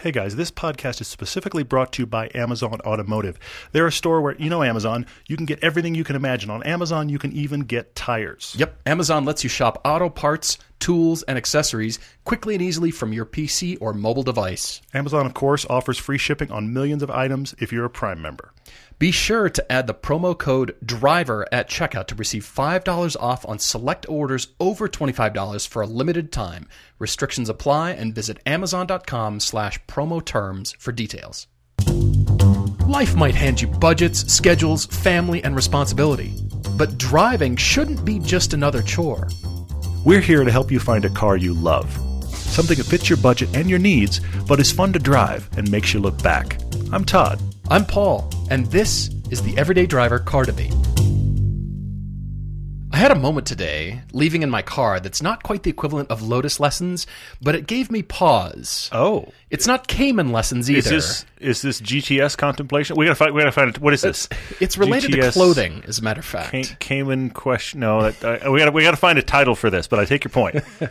Hey guys, this podcast is specifically brought to you by Amazon Automotive. They're a store where, you know, Amazon, you can get everything you can imagine. On Amazon, you can even get tires. Yep, Amazon lets you shop auto parts, tools, and accessories quickly and easily from your PC or mobile device. Amazon, of course, offers free shipping on millions of items if you're a Prime member. Be sure to add the promo code DRIVER at checkout to receive $5 off on select orders over $25 for a limited time. Restrictions apply and visit amazon.com slash promo terms for details. Life might hand you budgets, schedules, family, and responsibility. But driving shouldn't be just another chore. We're here to help you find a car you love. Something that fits your budget and your needs, but is fun to drive and makes you look back. I'm Todd. I'm Paul, and this is the Everyday Driver Car Debate. I had a moment today, leaving in my car, that's not quite the equivalent of Lotus lessons, but it gave me pause. Oh. It's not Cayman lessons either. Is this is this GTS contemplation? We gotta find. We gotta find. What is this? It's related to GTS clothing, as a matter of fact. Ca- Cayman question? No, that, uh, we gotta we gotta find a title for this. But I take your point.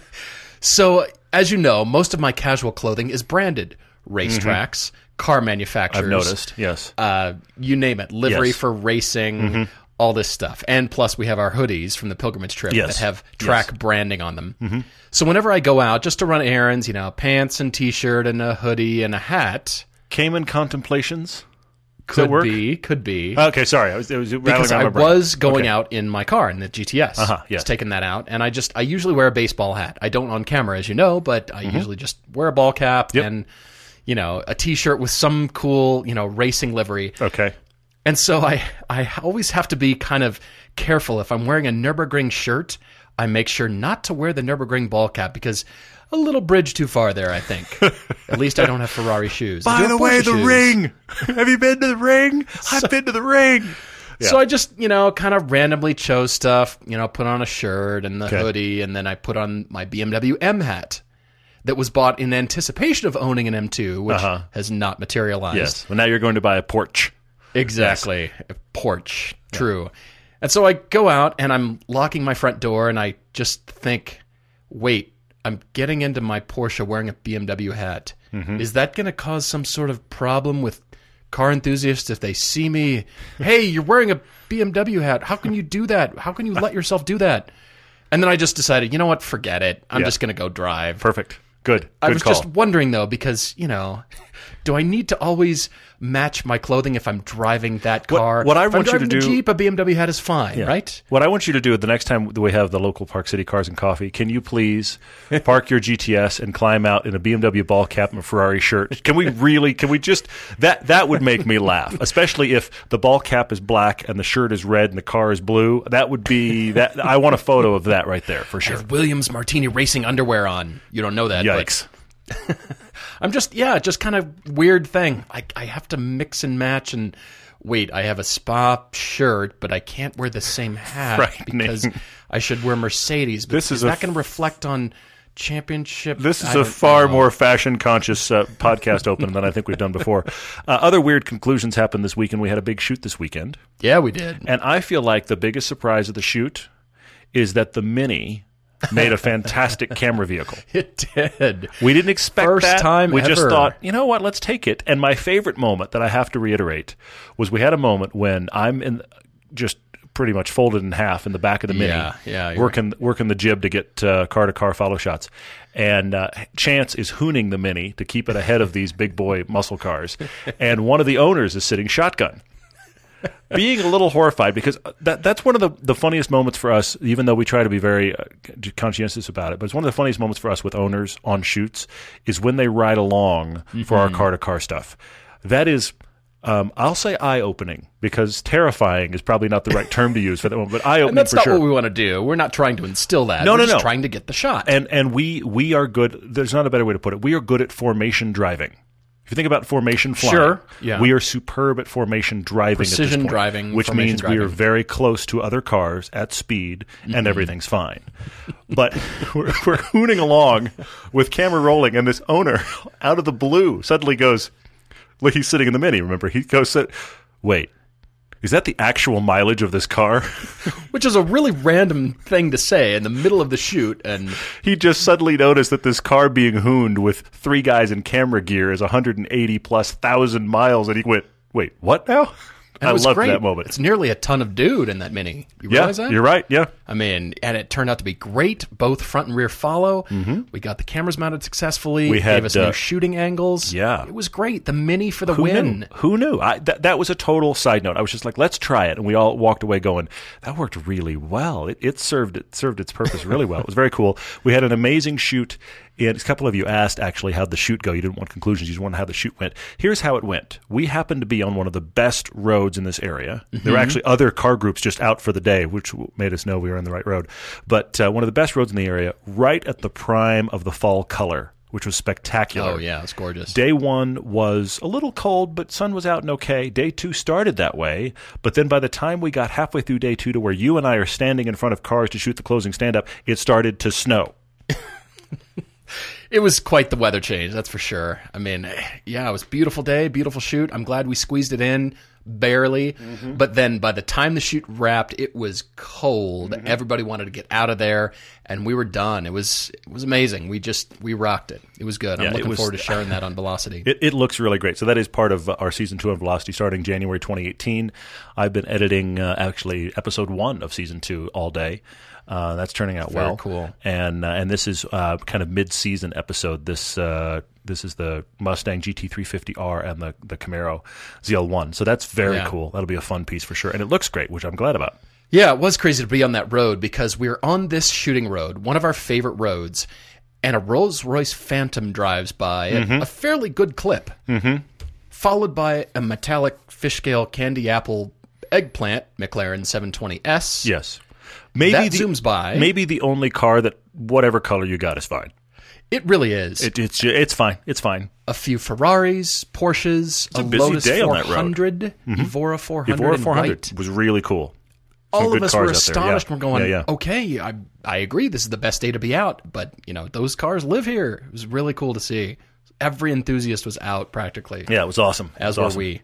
So, as you know, most of my casual clothing is branded racetracks, car manufacturers. Mm-hmm. I've noticed. Yes. uh, you name it, livery Yes. Mm-hmm. for racing, all this stuff. And plus, we have our hoodies from the pilgrimage trip Yes. that have track branding on them. So whenever I go out just to run errands, you know, pants and t-shirt and a hoodie and a hat, Cayman contemplations. could work? be, could be. Okay, sorry. I was, it was because I was going Okay. out in my car in the GTS. Uh-huh, yes. Just taking that out, and I just I usually wear a baseball hat. I don't on camera, as you know, but I usually just wear a ball cap Mm-hmm. Yep. and you know a T-shirt with some cool you know racing livery. Okay. And so I, I always have to be kind of careful. If I'm wearing a Nürburgring shirt, I make sure not to wear the Nürburgring ball cap because a little bridge too far there, I think. At least I don't have Ferrari shoes. By the way, Porsche the shoes. ring. Have you been to the ring? I've been to the ring. So I just, you know, kind of randomly chose stuff, you know, put on a shirt and the Okay. hoodie, and then I put on my BMW M hat that was bought in anticipation of owning an M2, which Uh-huh. has not materialized. Yes. Well, now you're going to buy a porch. Exactly. A porch. True. And so I go out and I'm locking my front door and I just think, wait, I'm getting into my Porsche wearing a BMW hat. Mm-hmm. Is that going to cause some sort of problem with car enthusiasts if they see me? Hey, you're wearing a BMW hat. How can you do that? How can you let yourself do that? And then I just decided, you know what? Forget it. I'm Yeah. just going to go drive. Perfect. Good. Good I was call. just wondering though, because you know, do I need to always match my clothing if I'm driving that car? what I if want you to do- Jeep, a BMW hat is fine, right? What I want you to do the next time that we have the local Park City Cars and Coffee, can you please park your GTS and climb out in a BMW ball cap and a Ferrari shirt? Can we really? Can we just that that would make me laugh, especially if the ball cap is black and the shirt is red and the car is blue. That would be that. I want a photo of that right there for sure. Williams Martini racing underwear on. You don't know that. Yikes! I'm just yeah, just kind of weird thing. I I have to mix and match and. Wait, I have a spa shirt, but I can't wear the same hat Right. because I should wear Mercedes. But This is is a that f- going to reflect on championship? This is I a far know. more fashion conscious uh, podcast open than I think we've done before. Uh, other weird conclusions happened this weekend. We had a big shoot this weekend. Yeah, we did. And I feel like the biggest surprise of the shoot is that the Mini made a fantastic camera vehicle. It did. We didn't expect First that. time we just thought, you know what, let's take it. And my favorite moment that I have to reiterate was we had a moment when I'm in just pretty much folded in half in the back of the Mini, Yeah, yeah, working working the jib to get car to car follow shots. And uh, Chance is hooning the Mini to keep it ahead of these big boy muscle cars. and one of the owners is sitting shotgun being a little horrified because that that's one of the, the funniest moments for us, even though we try to be very uh, conscientious about it. But it's one of the funniest moments for us with owners on shoots is when they ride along for our car to car stuff. That is. Um, I'll say eye opening because terrifying is probably not the right term to use for that one, but eye opening And that's for not sure. what we want to do. We're not trying to instill that. No, We're no, just no. trying to get the shot. and and we we are good. There's not a better way to put it. We are good at formation driving. If you think about formation flying, Sure, yeah. we are superb at formation driving. at this Precision point, driving, which means we are. Mm-hmm. very close to other cars at speed, and everything's fine. But we're, we're hooning along with camera rolling, and this owner, out of the blue, suddenly goes, "Look, he's sitting in the mini." Remember, he goes, "Wait." Is that the actual mileage of this car? which is a really random thing to say in the middle of the shoot. And he just suddenly noticed that this car being hooned with three guys in camera gear is 180 plus thousand miles, and he went, "Wait, what now?" I loved great. that moment. It's nearly a ton of dude in that mini. You yeah, realize that? you're right. Yeah, I mean, and it turned out to be great. Both front and rear follow. Mm-hmm. We got the cameras mounted successfully. We had, gave us uh, new shooting angles. yeah. it was great. The mini for the Who win. knew? Who knew? I, that, that was a total side note. I was just like, let's try it, and we all walked away going, that worked really well. It, it served it served its purpose really well. It was very cool. We had an amazing shoot. And a couple of you asked actually how'd the shoot go. You didn't want conclusions. You just wanted how the shoot went. Here's how it went. We happened to be on one of the best roads in this area. There were actually other car groups just out for the day, which made us know we were on the right road. But uh, one of the best roads in the area, right at the prime of the fall color, which was spectacular. Oh yeah, it's gorgeous. Day one was a little cold, but sun was out and okay. Day two started that way, but then by the time we got halfway through day two to where you and I are standing in front of cars to shoot the closing stand up, it started to snow. It was quite the weather change, that's for sure. I mean, yeah, it was a beautiful day, beautiful shoot. I'm glad we squeezed it in barely. Mm-hmm. But then by the time the shoot wrapped, it was cold. Mm-hmm. Everybody wanted to get out of there and we were done. It was it was amazing. We just we rocked it. It was good. Yeah, I'm looking was- forward to sharing that on Velocity. It, it looks really great. So that is part of our season two of Velocity starting January 2018. I've been editing uh, actually episode one of season two all day. Uh, that's turning out Very well. cool. And uh, and this is uh, kind of mid season episode. This uh, this is the Mustang GT350R and the the Camaro ZL1. So that's very Yeah. cool. That'll be a fun piece for sure. And it looks great, which I'm glad about. Yeah, it was crazy to be on that road because we're on this shooting road, one of our favorite roads, and a Rolls Royce Phantom drives by Mm-hmm. a fairly good clip, mm-hmm. followed by a metallic fish scale candy apple eggplant McLaren 720S. Yes. Maybe That the, zooms by. Maybe the only car that whatever color you got is fine. It really is. It, it's it's fine. It's fine. a few Ferraris, Porsches, a, a busy Lotus day on that road. 400, mm-hmm. Evora 400, Evora 400 was really cool. Some all of us were there, yeah. astonished. We're going, Yeah, yeah. okay, I I agree. This is the best day to be out, but you know those cars live here. It was really cool to see. Every enthusiast was out practically. Yeah, it was awesome. As were was awesome. we.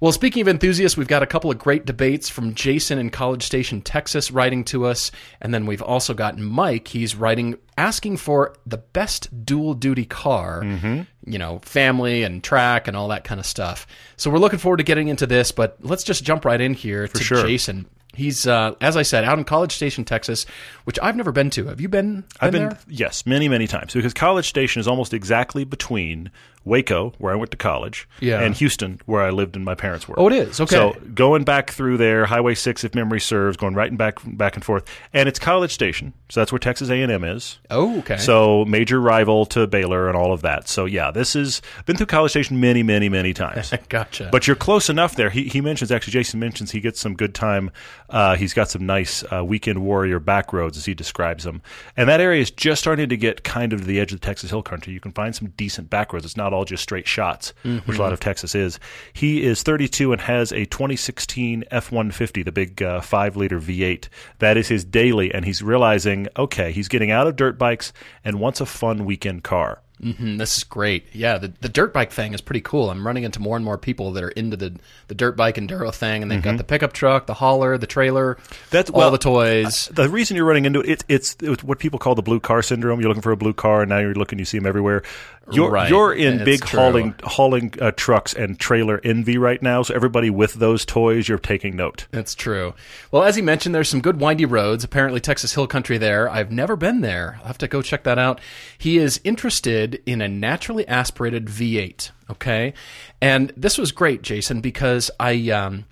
Well, speaking of enthusiasts, we've got a couple of great debates from Jason in College Station, Texas, writing to us, and then we've also got Mike. He's writing, asking for the best dual duty car. Mm-hmm. You know, family and track and all that kind of stuff. So we're looking forward to getting into this, but let's just jump right in here to sure. Jason. He's, uh, as I said, out in College Station, Texas, which I've never been to. Have you been? been I've been there? yes, many many times because College Station is almost exactly between Waco, where I went to college, Yeah. and Houston, where I lived and my parents were. Oh, it is? Okay. So going back through there, Highway Six, if memory serves, going right and back back and forth, and it's College Station, so that's where Texas A and M is. Oh, okay. So major rival to Baylor and all of that. So yeah, this is been through College Station many many many times. gotcha. But you're close enough there. He, he mentions actually, Jason mentions he gets some good time. Uh, he's got some nice uh, weekend warrior back roads as he describes them, and that area is just starting to get kind of to the edge of the Texas Hill Country. You can find some decent back roads. It's not all just straight shots, which a lot of Texas is. He is 32 and has a 2016 F150, the big uh, five liter V8. That is his daily, and he's realizing okay, he's getting out of dirt bikes and wants a fun weekend car. Mm, this is great. Yeah, the, the dirt bike thing is pretty cool. I'm running into more and more people that are into the, the dirt bike enduro thing, and they've got the pickup truck, the hauler, the trailer, Mm-hmm. That's- all well, the toys. The reason you're running into it, it's, it's it's what people call the blue car syndrome. You're looking for a blue car, and now you're looking, you see them everywhere. You're Right. you're in It's big true. hauling hauling uh, trucks and trailer envy right now. So everybody with those toys, you're taking note. That's true. Well, as he mentioned, there's some good windy roads. Apparently, Texas Hill Country there. I've never been there. I'll have to go check that out. He is interested in a naturally aspirated V8. Okay, and this was great, Jason, because I. Um,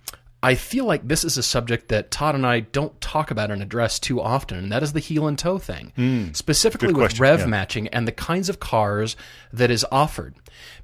I feel like this is a subject that Todd and I don't talk about and address too often, and that is the heel and toe thing, specifically with rev yeah. matching and the kinds of cars that is offered.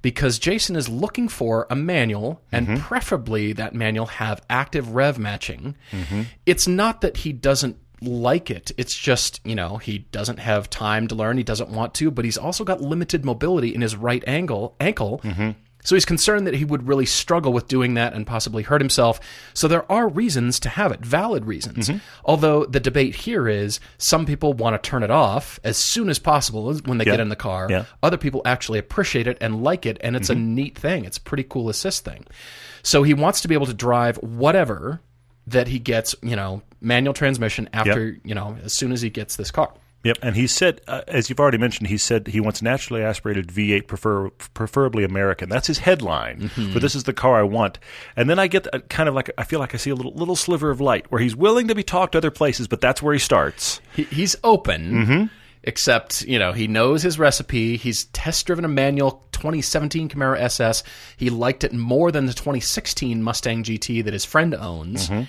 Because Jason is looking for a manual, and Mm-hmm. preferably that manual have active rev matching. Mm-hmm. It's not that he doesn't like it. It's just, you know, he doesn't have time to learn. He doesn't want to, but he's also got limited mobility in his right angle ankle. Mm-hmm. So he's concerned that he would really struggle with doing that and possibly hurt himself. So there are reasons to have it, valid reasons. Mm-hmm. Although the debate here is some people want to turn it off as soon as possible when they Yeah. get in the car. Yeah. Mm-hmm. Other people actually appreciate it and like it, and it's a neat thing. It's a pretty cool assist thing. So he wants to be able to drive whatever that he gets, you know, manual transmission after, you know, as soon as he gets this car. Yep, and he said, uh, as you've already mentioned, he said he wants naturally aspirated V8, prefer, preferably American. That's his headline. Mm-hmm. For this is the car I want. And then I get a, kind of like I feel like I see a little little sliver of light where he's willing to be talked to other places, but that's where he starts. He, he's open, Mm-hmm. except you know he knows his recipe. He's test driven a manual 2017 Camaro SS. He liked it more than the 2016 Mustang GT that his friend owns. Mm-hmm.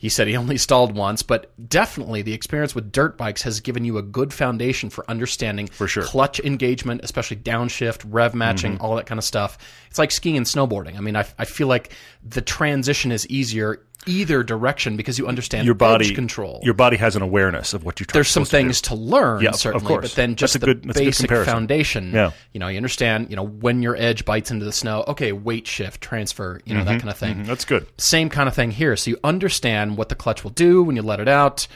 He said he only stalled once, but definitely the experience with dirt bikes has given you a good foundation for understanding For sure. clutch engagement, especially downshift, rev matching, Mm-hmm. all that kind of stuff. It's like skiing and snowboarding. I mean, I, I feel like the transition is easier either direction because you understand Your body control Your body has an awareness of what you're. there's some things to, learn Yeah, of certainly course. but then just a the good- that's basic foundation Yeah. you know you understand you know when your edge bites into the snow okay weight shift transfer you know that mm-hmm. kind of thing mm-hmm. That's good. same kind of thing here so you understand what the clutch will do when you let it out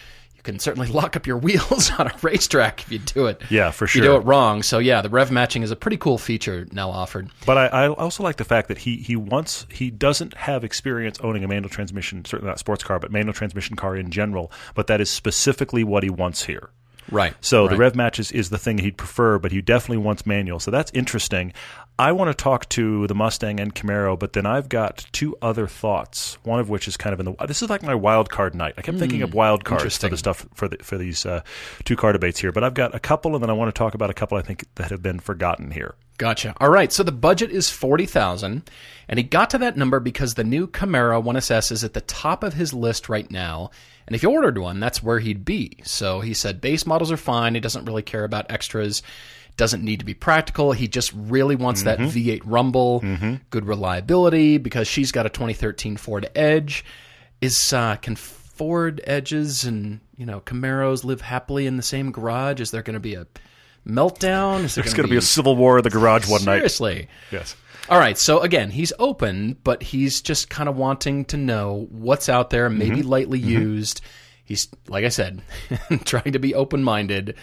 you can certainly lock up your wheels on a racetrack if you do it Yeah, for if you sure. do it wrong so yeah the rev matching is a pretty cool feature now offered But I, I also like the fact that he he wants he doesn't have experience owning a manual transmission, certainly not sports car, but manual transmission car in general. But that is specifically what he wants here. right So the rev matches is the thing he'd prefer, but he definitely wants manual. So that's interesting. I want to talk to the Mustang and Camaro, but then I've got two other thoughts. One of which is kind of in the. This is like my wild card night. I kept thinking of wild cards for the stuff for the, for these uh, two car debates here, but I've got a couple, and then I want to talk about a couple I think that have been forgotten here. Gotcha. All right. So the budget is forty thousand, and he got to that number because the new Camaro 1SS is at the top of his list right now. And if he ordered one, that's where he'd be. So he said base models are fine. He doesn't really care about extras. Doesn't need to be practical. He just really wants that V8 rumble, good reliability because she's got a 2013 Ford Edge. Is uh, can Ford Edges and you know Camaros live happily in the same garage? Is there going to be a meltdown? Is there There's going to be a civil war in the garage one night. Seriously. Yes. All right. So again, he's open, but he's just kind of wanting to know what's out there, maybe Mm-hmm. lightly used. He's, like I said, trying to be open minded.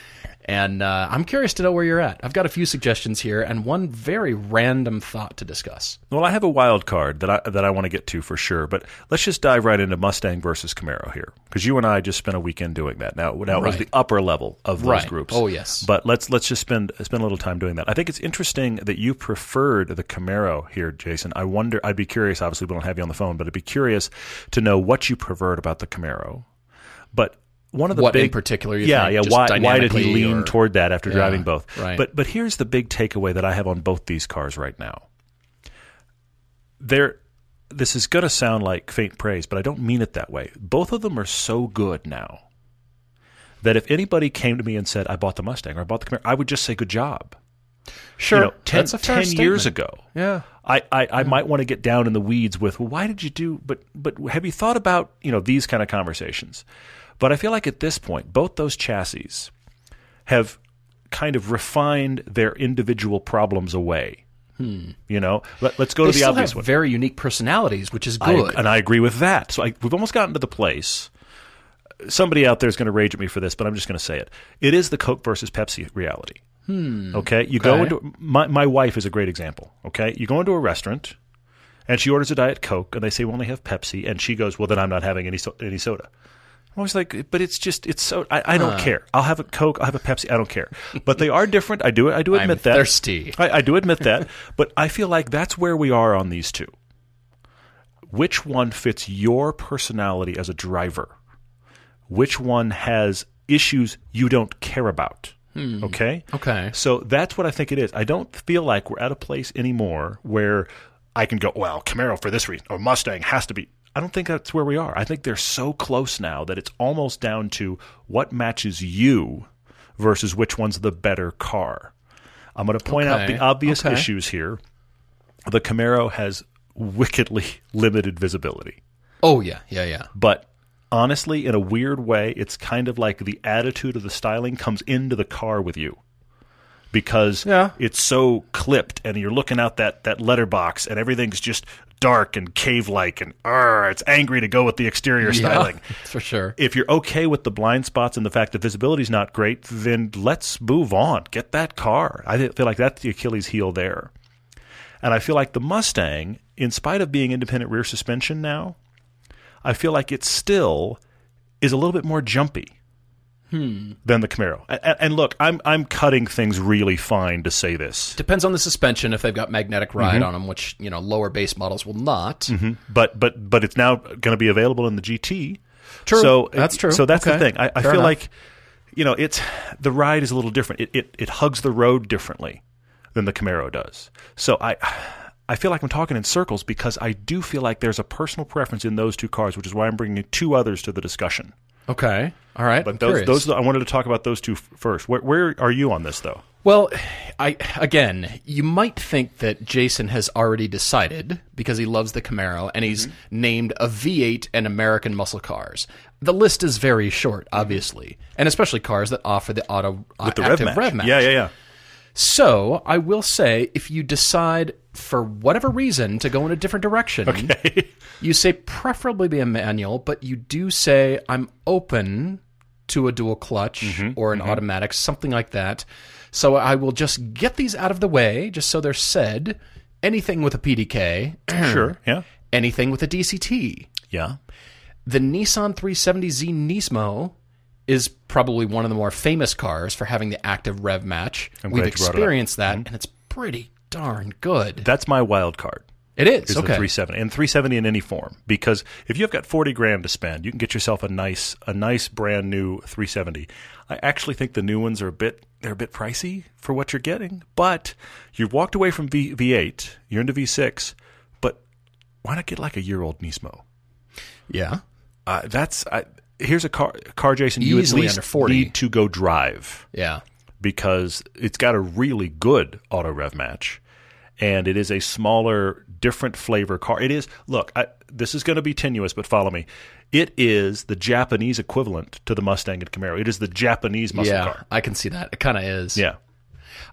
And uh, I'm curious to know where you're at. I've got a few suggestions here and one very random thought to discuss. Well, I have a wild card that I that I want to get to for sure, but let's just dive right into Mustang versus Camaro here, because you and I just spent a weekend doing that. Now, now it was the upper level of those Right. groups. Oh, yes. But let's let's just spend spend a little time doing that. I think it's interesting that you preferred the Camaro here, Jason. I wonder. I'd be curious. Obviously, we don't have you on the phone, but I'd be curious to know what you preferred about the Camaro. But one of the What in big particular you yeah, yeah. Why, why did he lean or- toward that after Yeah, driving both? right. But but here's the big takeaway that I have on both these cars right now. There, this is going to sound like faint praise, but I don't mean it that way. Both of them are so good now that if anybody came to me and said, "I bought the Mustang" or "I bought the Camaro," I would just say, "Good job." Sure. You know, 10, That's a fair 10 years ago. Yeah. I, I, I might want to get down in the weeds with, well, why did you do, but, but have you thought about, you know, these kind of conversations? But I feel like at this point, both those chassis have kind of refined their individual problems away. Hmm. You know, Let, us go They to the still obvious have one. very unique personalities, which is I- good. and I agree with that. So I, we've almost gotten to the place. Somebody out there is going to rage at me for this, but I'm just going to say it. It is the Coke versus Pepsi reality. Hmm. Okay, you go into my my wife is a great example. Okay, you go into a restaurant, and she orders a diet Coke, and they say we only have Pepsi, and she goes, "Well, then I'm not having any so, any soda." I was like, "But it's just it's so I, I don't care. I'll have a Coke, I'll have a Pepsi. I don't care." But they are different. I do I do I'm admit that. thirsty. I, I do admit that, but I feel like that's where we are on these two. Which one fits your personality as a driver? Which one has issues you don't care about? Hmm. Okay? Okay. So that's what I think it is. I don't feel like we're at a place anymore where I can go, well, Camaro for this reason, or Mustang has to be. I don't think that's where we are. I think they're so close now that it's almost down to what matches you versus which one's the better car. I'm going to point out the obvious Okay. issues here. The Camaro has wickedly limited visibility. Oh, yeah. Yeah, yeah. But honestly, in a weird way, it's kind of like the attitude of the styling comes into the car with you. because Yeah. it's so clipped and you're looking out that that letterbox and everything's just dark and cave-like and arr, it's angry to go with the exterior styling. for sure. If you're okay with the blind spots and the fact that visibility is not great, then let's move on. Get that car. I feel like that's the Achilles heel there. And I feel like the Mustang, in spite of being independent rear suspension now, I feel like it still is a little bit more jumpy than the Camaro. And, and look, I'm I'm cutting things really fine to say this, Depends on the suspension if they've got magnetic ride Mm-hmm. on them, which you know lower base models will not. but but but it's now going to be available in the GT. True. So That's true. So that's the thing. I, I feel enough. like you know it's the ride is a little different. It, it it hugs the road differently than the Camaro does. So I. I feel like I'm talking in circles because I do feel like there's a personal preference in those two cars, which is why I'm bringing two others to the discussion. Okay. All right. But I'm those, curious. those I wanted to talk about those two first. Where, where are you on this, though? Well, I again, you might think that Jason has already decided because he loves the Camaro and he's Mm-hmm. named a V8 and American muscle cars. The list is very short, obviously, and especially cars that offer the auto uh, With the active rev match. rev match. Yeah, yeah, yeah. So I will say, if you decide for whatever reason to go in a different direction, you say preferably be a manual, but you do say I'm open to a dual clutch Mm-hmm, or an automatic, something like that. So I will just get these out of the way, just so they're said. Anything with a PDK, sure. Yeah. anything with a DCT. Yeah. The Nissan 370Z Nismo is probably one of the more famous cars for having the active rev match. I'm We've glad you brought it up. experienced that, and it's pretty darn good. That's my wild card. It is is okay. the 370 and 370 in any form because if you've got 40 grand to spend you can get yourself a nice a nice brand new 370 i actually think the new ones are a bit they're a bit pricey for what you're getting but you've walked away from v, v8 you're into v6 but why not get like a year old nismo yeah, uh, that's I, here's a car car jason you at Easily least under 40. need to go drive yeah. Because it's got a really good auto rev match and it is a smaller different flavor car it is look I, this is going to be tenuous but follow me it is the japanese equivalent to the mustang and camaro it is the japanese muscle yeah, car I can see that. It kind of is. yeah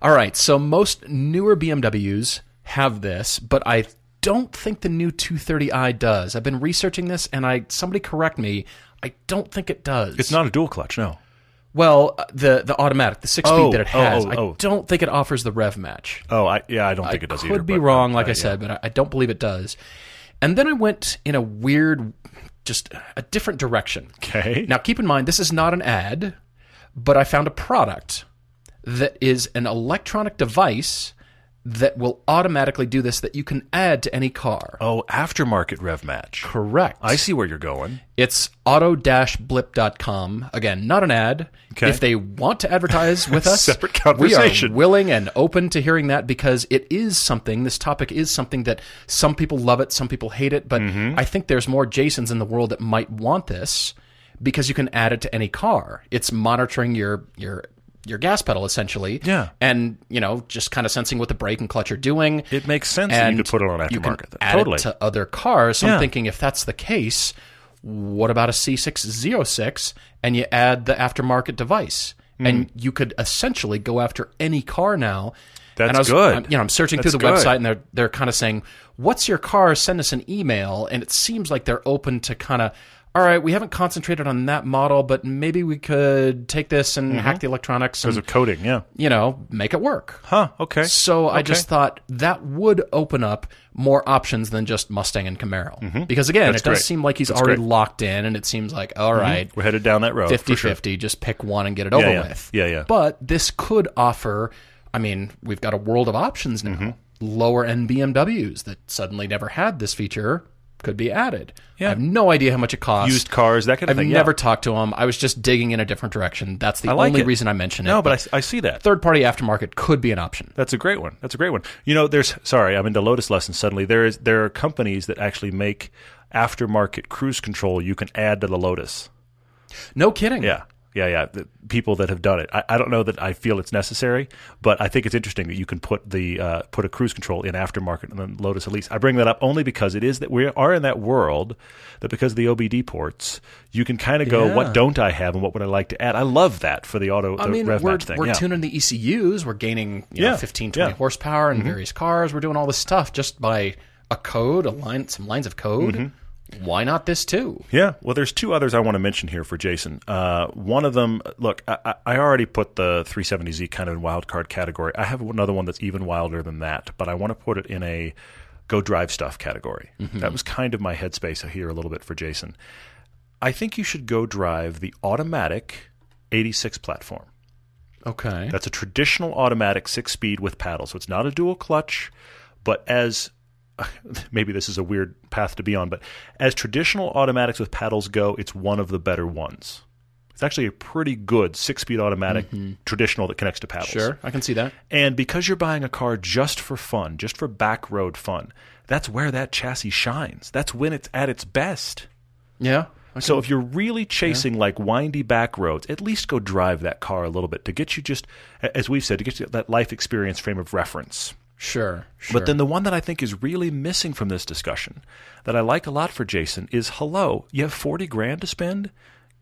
All right. So most newer BMWs have this, but I don't think the new 230i does. I've been researching this, and I somebody correct me. I don't think it does. it's not a dual clutch no well uh, the the automatic, the six speed Oh, that it oh, has. oh, I oh. don't think it offers the rev match. oh I, yeah i don't think it does could either be but, wrong, uh, like I yeah. said, but I, I don't believe it does. And then I went in a weird, just a different direction. okay Now, keep in mind, this is not an ad, but I found a product that is an electronic device that will automatically do this that you can add to any car. oh aftermarket rev match Correct. i see where you're going It's auto-blip.com. Again, not an ad. Okay. If they want to advertise with us, Separate conversation. we are willing and open to hearing that because it is something, this topic is something that some people love it, some people hate it, but Mm-hmm. I think there's more Jasons in the world that might want this because you can add it to any car. It's monitoring your your your gas pedal essentially. Yeah. And, you know, just kind of sensing what the brake and clutch are doing it makes sense that you could put it on aftermarket. you can add totally it to other cars. So Yeah. I'm thinking if that's the case, what about a C606 and you add the aftermarket device? Hmm. And you could essentially go after any car now. That's and I was, good. I'm- you know, I'm searching That's through the good. website and they're they're kind of saying, "What's your car?" Send us an email, and it seems like they're open to kind of. All right, we haven't concentrated on that model, but maybe we could take this and hack the electronics because of coding yeah you know make it work. huh okay So I just thought that would open up more options than just Mustang and Camaro. Because again, Mm-hmm. That's it does great. seem like he's That's already great. Mm-hmm. locked in, and it seems like, all right, we're headed down that road 50 sure. 50, just pick one and get it over yeah. with. Yeah, yeah. But this could offer, I mean, we've got a world of options now. Mm-hmm. Lower end BMWs that suddenly never had this feature could be added. Yeah. I have no idea how much it costs. used cars that kind of I've thing never yeah. talked to them. I was just digging in a different direction. That's the like only it. reason I mention it. no but I see that third party aftermarket could be an option. That's a great one. That's a great one. You know, there's sorry, I'm into Lotus lessons suddenly. There is there are companies that actually make aftermarket cruise control you can add to the Lotus. No kidding. Yeah. Yeah, yeah. The people that have done it. I, I don't know that I feel it's necessary, but I think it's interesting that you can put the uh, put a cruise control in aftermarket and then Lotus Elise. I bring that up only because it is that we are in that world that because of the OBD ports, you can kind of go, Yeah. what don't I have and what would I like to add? I love that for the auto I the mean, rev we're, match thing. we're yeah. tuning the ECUs. We're gaining you Yeah, know, 15, 20 yeah. Mm-hmm. horsepower in various cars. We're doing all this stuff just by a code, a line, some lines of code. Mm-hmm. Why not this too? Yeah, well, there's two others I want to mention here for Jason. Uh, one of them, look, I, I I already put the 370Z kind of in wild card category. I have another one that's even wilder than that, but I want to put it in a go drive stuff category. That was kind of my headspace here a little bit for Jason. I think you should go drive the automatic 86 platform. Okay. That's a traditional automatic six speed with paddle. So it's not a dual clutch, but as maybe this is a weird path to be on, but as traditional automatics with paddles go, it's one of the better ones. It's actually a pretty good six speed automatic mm-hmm. traditional that connects to paddles. Sure, I can see that. And because you're buying a car just for fun, just for back road fun, that's where that chassis shines. That's when it's at its best. Yeah. So if you're really chasing like windy back roads, at least go drive that car a little bit to get you just, as we've said, to get you that life experience frame of reference. Sure. Sure. But then the one that I think is really missing from this discussion, that I like a lot for Jason, is hello, you have 40 grand to spend?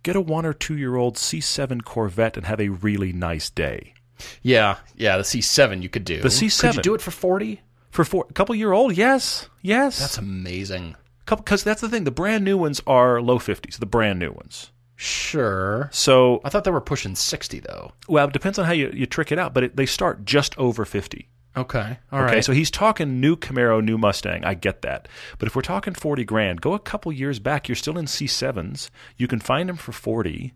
Get a one or two year old C7 Corvette and have a really nice day. yeah, yeah, the C7 you could do. The C7. Could you do it for 40? For four, a couple year old, yes, yes. That's amazing. because that's the thing. The brand new ones are low 50s, the brand new ones. Sure. So, I thought they were pushing 60 though. well, it depends on how you, you trick it out, but it, they start just over 50. Okay. All right. Okay, so he's talking new Camaro, new Mustang. I get that. But if we're talking 40 grand, go a couple years back. You're still in C7s. You can find them for 40.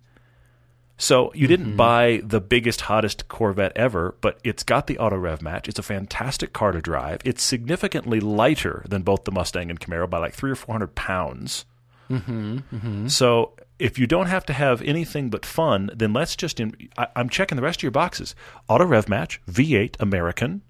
So you didn't mm-hmm. buy the biggest, hottest Corvette ever, but it's got the auto rev match. It's a fantastic car to drive. It's significantly lighter than both the Mustang and Camaro by like three or 400 pounds. Mm-hmm, mm-hmm. So if you don't have to have anything but fun, then let's just. In, I, I'm checking the rest of your boxes. Auto rev match, V8 American,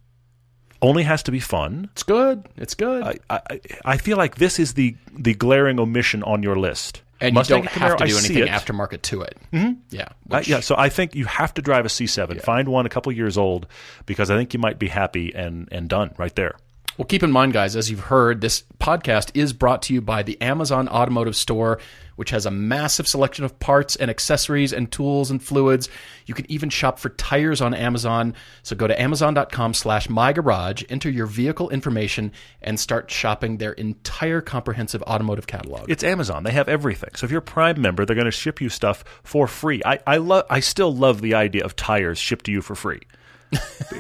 only has to be fun. it's good. It's good. I, I, I feel like this is the the glaring omission on your list. and Mustang you don't and have Camaro, to do see anything aftermarket to it. Mm-hmm. Yeah. Uh, yeah, so I think you have to drive a C7. Find one a couple years old because I think you might be happy and and done right there. Well, keep in mind, guys, as you've heard, this podcast is brought to you by the Amazon Automotive Store, which has a massive selection of parts and accessories and tools and fluids. You can even shop for tires on Amazon. So go to amazon.com slash mygarage, enter your vehicle information, and start shopping their entire comprehensive automotive catalog. It's Amazon. They have everything. So if you're a Prime member, they're going to ship you stuff for free. I I love. I still love the idea of tires shipped to you for free.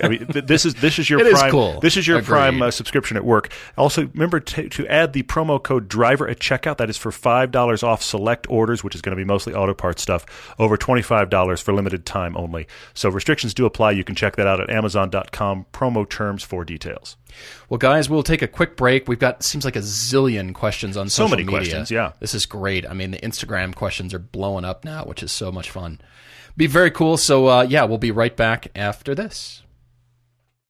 I mean, th- this is this is your It is prime. cool. This is your Agreed. prime uh, subscription at work. Also, remember to, to add the promo code driver at checkout. That is for five dollars off select orders, which is going to be mostly auto parts stuff. Over twenty five dollars for limited time only. So restrictions do apply. You can check that out at Amazon.com. Promo terms for details. Well, guys, we'll take a quick break. We've got seems like a zillion questions on So social many media. questions, yeah. This is great. I mean, the Instagram questions are blowing up now, which is so much fun. Be very cool. So, uh, yeah, we'll be right back after this.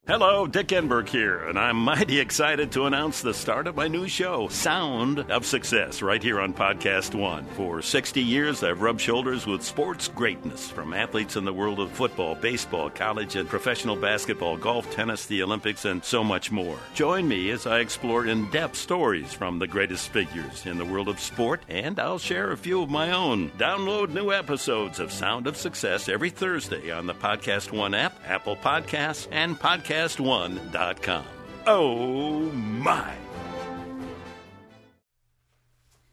Hello, Dick Enberg here, and I'm mighty excited to announce the start of my new show, Sound of Success, right here on Podcast One. For 60 years, I've rubbed shoulders with sports greatness from athletes in the world of football, baseball, college and professional basketball, golf, tennis, the Olympics, and so much more. Join me as I explore in depth stories from the greatest figures in the world of sport, and I'll share a few of my own. Download new episodes of Sound of Success every Thursday on the Podcast One app, Apple Podcasts, and PodcastOne.com. Oh my!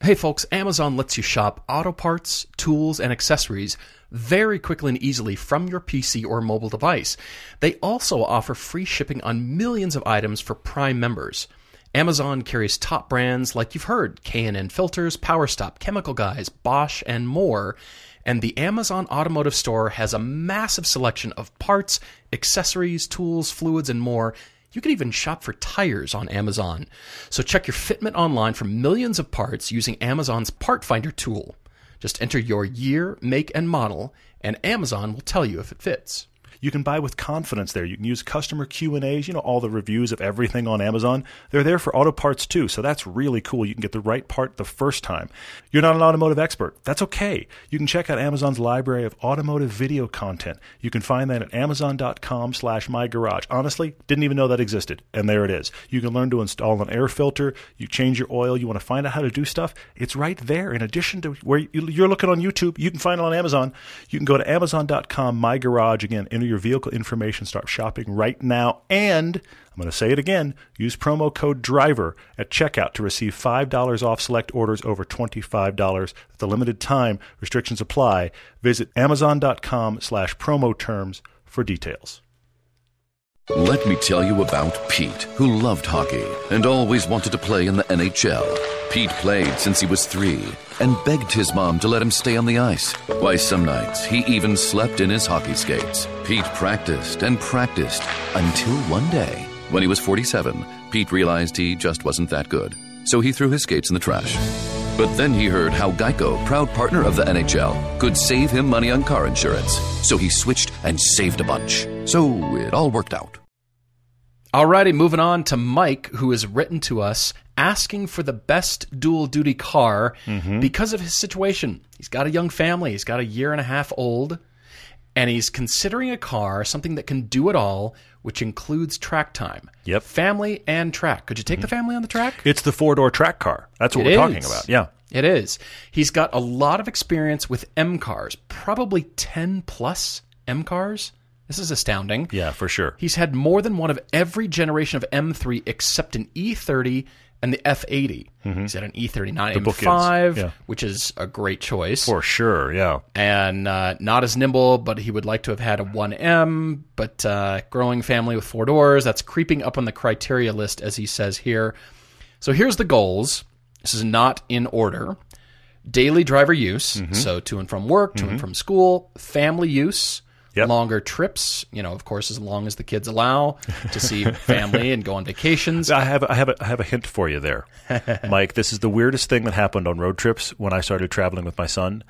Hey, folks, Amazon lets you shop auto parts, tools, and accessories very quickly and easily from your PC or mobile device. They also offer free shipping on millions of items for Prime members. Amazon carries top brands like you've heard K&N Filters, PowerStop, Chemical Guys, Bosch, and more. And the Amazon Automotive Store has a massive selection of parts, accessories, tools, fluids, and more. You can even shop for tires on Amazon. So check your fitment online for millions of parts using Amazon's Part Finder tool. Just enter your year, make, and model, and Amazon will tell you if it fits. You can buy with confidence there. You can use customer Q&As, you know, all the reviews of everything on Amazon. They're there for auto parts too, so that's really cool. You can get the right part the first time. You're not an automotive expert. That's okay. You can check out Amazon's library of automotive video content. You can find that at amazon.com slash mygarage. Honestly, didn't even know that existed, and there it is. You can learn to install an air filter. You change your oil. You want to find out how to do stuff. It's right there. In addition to where you're looking on YouTube, you can find it on Amazon. You can go to amazon.com, my garage. Again, enter your vehicle information, start shopping right now. And I'm going to say it again use promo code DRIVER at checkout to receive $5 off select orders over $25. At the limited time, restrictions apply. Visit amazon.com slash promo terms for details. Let me tell you about Pete, who loved hockey and always wanted to play in the NHL. Pete played since he was three and begged his mom to let him stay on the ice. Why, some nights he even slept in his hockey skates. Pete practiced and practiced until one day, when he was 47, Pete realized he just wasn't that good. So he threw his skates in the trash. But then he heard how Geico, proud partner of the NHL, could save him money on car insurance. So he switched and saved a bunch. So it all worked out. Alrighty, moving on to Mike, who has written to us asking for the best dual duty car mm-hmm. because of his situation. He's got a young family, he's got a year and a half old, and he's considering a car, something that can do it all, which includes track time. Yep. Family and track. Could you take the mm-hmm. family on the track? It's the four door track car. That's what It we're talking about. Yeah. It is. He's got a lot of experience with M cars, probably 10 plus M cars. This is astounding. Yeah, for sure. He's had more than one of every generation of M3 except an E30 and the F80. He's had an E E39 bookends, M5, yeah. which is a great choice. For sure. Yeah. And uh, not as nimble, but he would like to have had a 1M, but uh, growing family with four doors. That's creeping up on the criteria list, as he says here. So here's the goals. This is not in order. Daily driver use, Mm-hmm. so to and from work, to and from school, family use, Yep. longer trips, you know, of course, as long as the kids allow to see family and go on vacations. I have I have a, I have a hint for you there, Mike. This is the weirdest thing that happened on road trips when I started traveling with my son.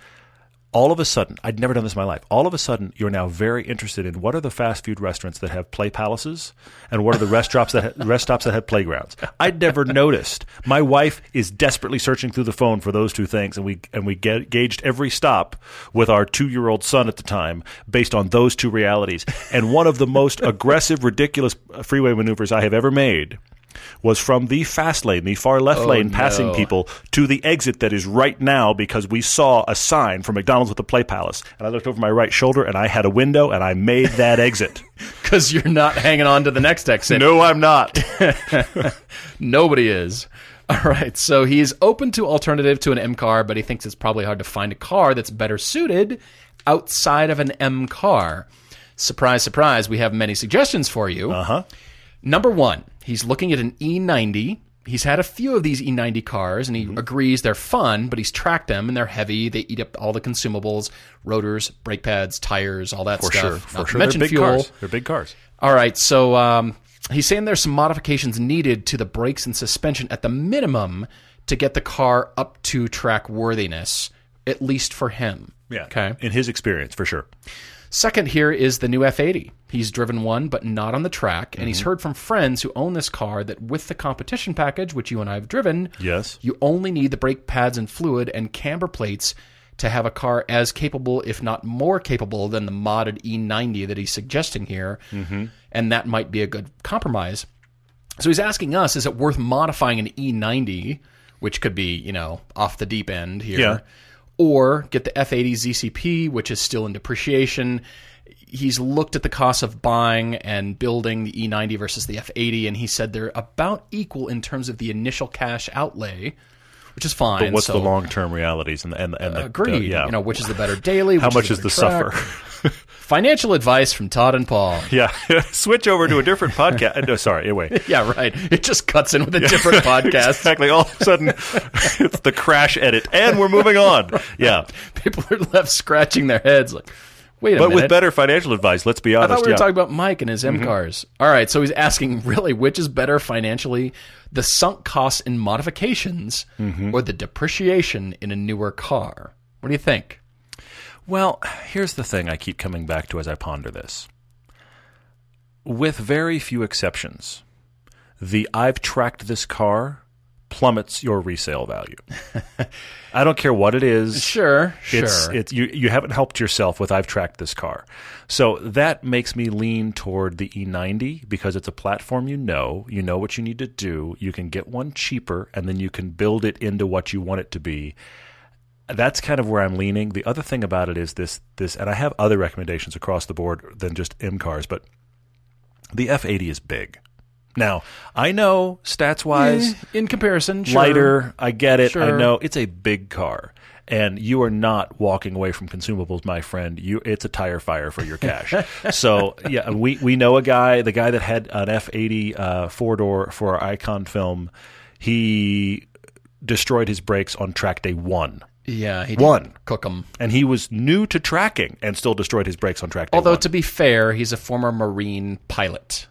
All of a sudden, I'd never done this in my life. All of a sudden, you're now very interested in what are the fast food restaurants that have play palaces, and what are the rest stops that ha- rest stops that have playgrounds. I'd never noticed. My wife is desperately searching through the phone for those two things, and we and we ga- gauged every stop with our two year old son at the time based on those two realities. And one of the most aggressive, ridiculous uh, freeway maneuvers I have ever made was from the fast lane, the far left lane, passing no. people to the exit that is right now because we saw a sign for McDonald's with the Play Palace. And I looked over my right shoulder and I had a window and I made that exit. Because you're not hanging on to the next exit. no, I'm not. Nobody is. All right, so he's open to alternative to an M car, but he thinks it's probably hard to find a car that's better suited outside of an M car. Surprise, surprise, we have many suggestions for you. Uh huh. Number one, he's looking at an E90. He's had a few of these E90 cars, and he Mm-hmm. agrees they're fun, but he's tracked them and they're heavy. They eat up all the consumables, rotors, brake pads, tires, all that For stuff. sure. For sure. They're big fuel. cars. They're big cars. All right, so um, he's saying there's some modifications needed to the brakes and suspension at the minimum to get the car up to track worthiness, at least for him. Yeah. Okay. In his experience, for sure. Second, here is the new F80. He's driven one, but not on the track, and he's Mm-hmm. heard from friends who own this car that with the competition package, which you and I have driven, Yes. you only need the brake pads and fluid and camber plates to have a car as capable, if not more capable, than the modded E90 that he's suggesting here. Mm-hmm. And that might be a good compromise. So he's asking us, is it worth modifying an E90, which could be, you know, off the deep end here, Yeah. Or get the F80 ZCP, which is still in depreciation? He's looked at the cost of buying and building the E90 versus the F80, and he said they're about equal in terms of the initial cash outlay, which is fine. But what's So, the long term realities and and and the, Agreed. the- yeah. You know, which is the better daily? How much is the better track? suffer? Financial advice from Todd and Paul. yeah. Switch over to a different podcast. No, sorry. Anyway. Yeah, right. It just cuts in with a different podcast. Exactly. All of a sudden, it's the crash edit, and we're moving on. Yeah, People are left scratching their heads like, wait a but minute. with better financial advice. Let's be honest. I thought we were yeah. Mm-hmm. talking about Mike and his M cars. All right, so he's asking really which is better financially, the sunk costs in modifications Mm-hmm. or the depreciation in a newer car? What do you think? Well, here's the thing I keep coming back to as I ponder this. with very few exceptions, the I've tracked this car plummets your resale value. I don't care what it is. Sure, It's, sure. it's you, you haven't helped yourself with I've tracked this car. So that makes me lean toward the E90 because it's a platform you know. You know what you need to do. You can get one cheaper and then you can build it into what you want it to be. That's kind of where I'm leaning. The other thing about it is this this and I have other recommendations across the board than just M cars, but the F80 is big. Now, I know stats wise Eh, in comparison, sure. lighter. I get it. I know it's a big car, and you are not walking away from consumables, my friend. You, it's a tire fire for your cash. so yeah, we we know a guy, the guy that had an F eighty uh, four door for our Icon film. He destroyed his brakes on track day one, Yeah, he One. cook them. and he was new to tracking and still destroyed his brakes on track day Although one. to be fair, he's a former Marine pilot.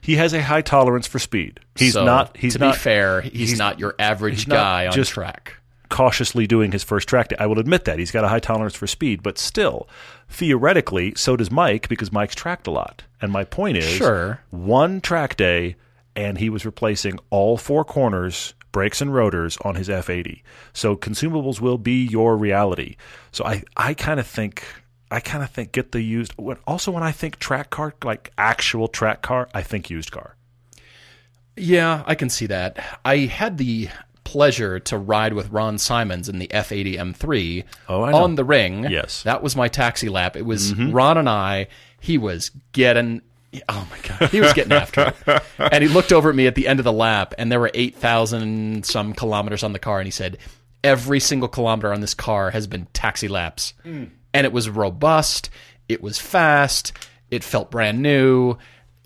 he has a high tolerance for speed. He's So, not. He's to not be fair, he's, not your average he's not guy on just- track. cautiously doing his first track day. I will admit that. He's got a high tolerance for speed, but still, theoretically, so does Mike because Mike's tracked a lot. And my point is Sure. one track day and he was replacing all four corners, brakes and rotors on his F80. So consumables will be your reality. So I I kind of think I kind of think get the used when, also when I think track car like actual track car, I think used car. Yeah, I can see that. I had the pleasure to ride with Ron Simons in the F80 M3 Oh, on the ring. Yes. Mm-hmm. That was my taxi lap. It was Ron and I. He was getting. Oh my god, he was getting after it, and he looked over at me at the end of the lap, and there were eight thousand some kilometers on the car, and he said, "Every single kilometer on this car has been taxi laps, Mm. and it was robust, it was fast, it felt brand new,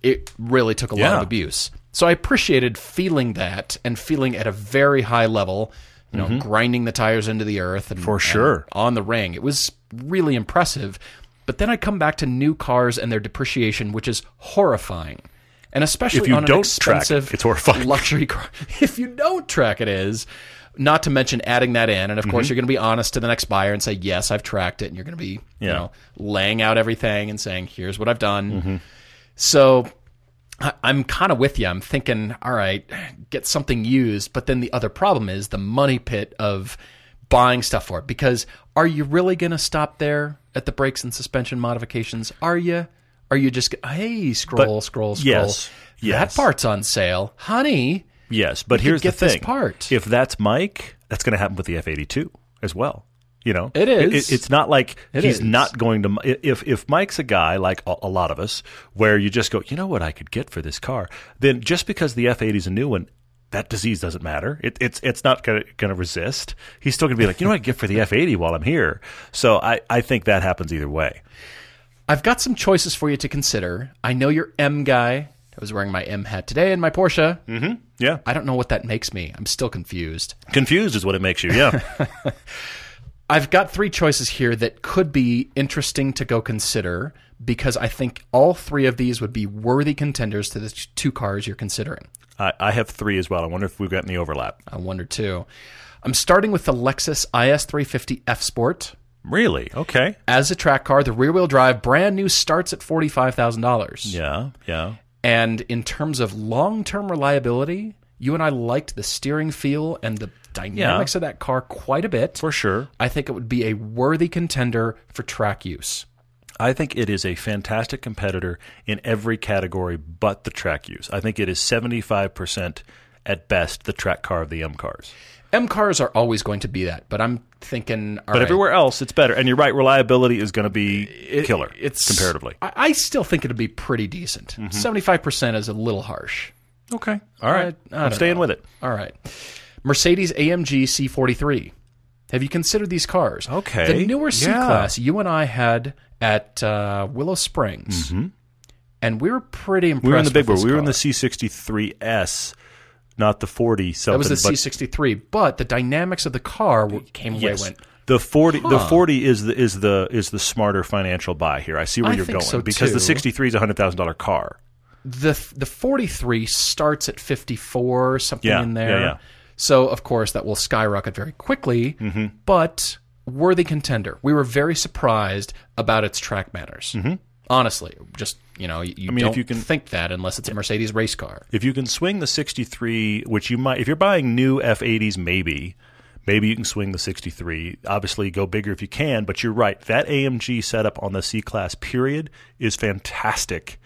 it really took a lot of abuse." So I appreciated feeling that and feeling at a very high level, you know, grinding the tires into the earth and Mm-hmm. For and sure. on the ring. It was really impressive. But then I come back to new cars and their depreciation, which is horrifying. And especially If you on an don't track it, expensive it's horrifying. luxury car. If you don't track it is, not to mention adding that in. And of Mm-hmm. course, you're going to be honest to the next buyer and say, yes, I've tracked it. And you're going to be, you know, laying out everything and saying, here's what I've done. Mm-hmm. So I'm kind of with you. I'm thinking, all right, get something used. But then the other problem is the money pit of buying stuff for it. Because are you really going to stop there at the brakes and suspension modifications? Are you? Are you just, hey, scroll, But- scroll, scroll. yes, yes. That part's on sale. Honey, Yes, but here's the thing: part. if that's Mike, that's going to happen with the F82 as well. You know, It is. it's not like It he's is. not going to. If if Mike's a guy like a, a lot of us, where you just go, you know what I could get for this car, then just because the F80 is a new one. That disease doesn't matter. It, it's it's not going to resist. He's still going to be like, you know what I get for the F80 while I'm here. So I, I think that happens either way. I've got some choices for you to consider. I know you're M guy. I was wearing my M hat today in my Porsche. Mm. Yeah, I don't know what that makes me. I'm still confused. confused is what it makes you. Yeah, I've got three choices here that could be interesting to go consider because I think all three of these would be worthy contenders to the two cars you're considering. I, I have three as well. I wonder if we've got any overlap. I wonder too. I'm starting with the Lexus IS350 F Sport. Really? Okay. As a track car, the rear wheel drive, brand new, starts at $45,000. Yeah, yeah. And in terms of long term reliability, you and I liked the steering feel and the dynamics of that car quite a bit. For sure. I think it would be a worthy contender for track use. I think it is a fantastic competitor in every category but the track use. I think it is 75% at best the track car of the M cars. M cars are always going to be that, but I'm thinking. all But right, everywhere else, it's better. And you're right, reliability is going to be it- killer It's comparatively. I, I still think it'd be pretty decent. Mm-hmm. 75 percent is a little harsh. Okay. All right. I I'm staying know. with it. All right, Mercedes AMG C43. Have you considered these cars? Okay, the newer C yeah. class you and I had at uh, Willow Springs, and we were pretty impressed. Mm-hmm. We were in the big with one. this We were in the C63S, not the 40 something. That was the but C63, but the dynamics of the car came away. Yes. Went The forty, the forty is the is the is the smarter financial buy here. I see where I you're think going so, because the sixty three is a hundred thousand dollar car. the the 43 starts at 54 something Yeah, in yeah, there yeah. so of course that will skyrocket very quickly Mm-hmm. but worthy contender we were very surprised about its track manners Mm-hmm. Honestly, just you know, you, you mean, if don't you can- think that unless it's a Mercedes race car. If you can swing the 63, which you might, if you're buying new F80s, maybe, maybe you can swing the 63. Obviously, go bigger if you can, but you're right. That AMG setup on the C Class period is fantastic.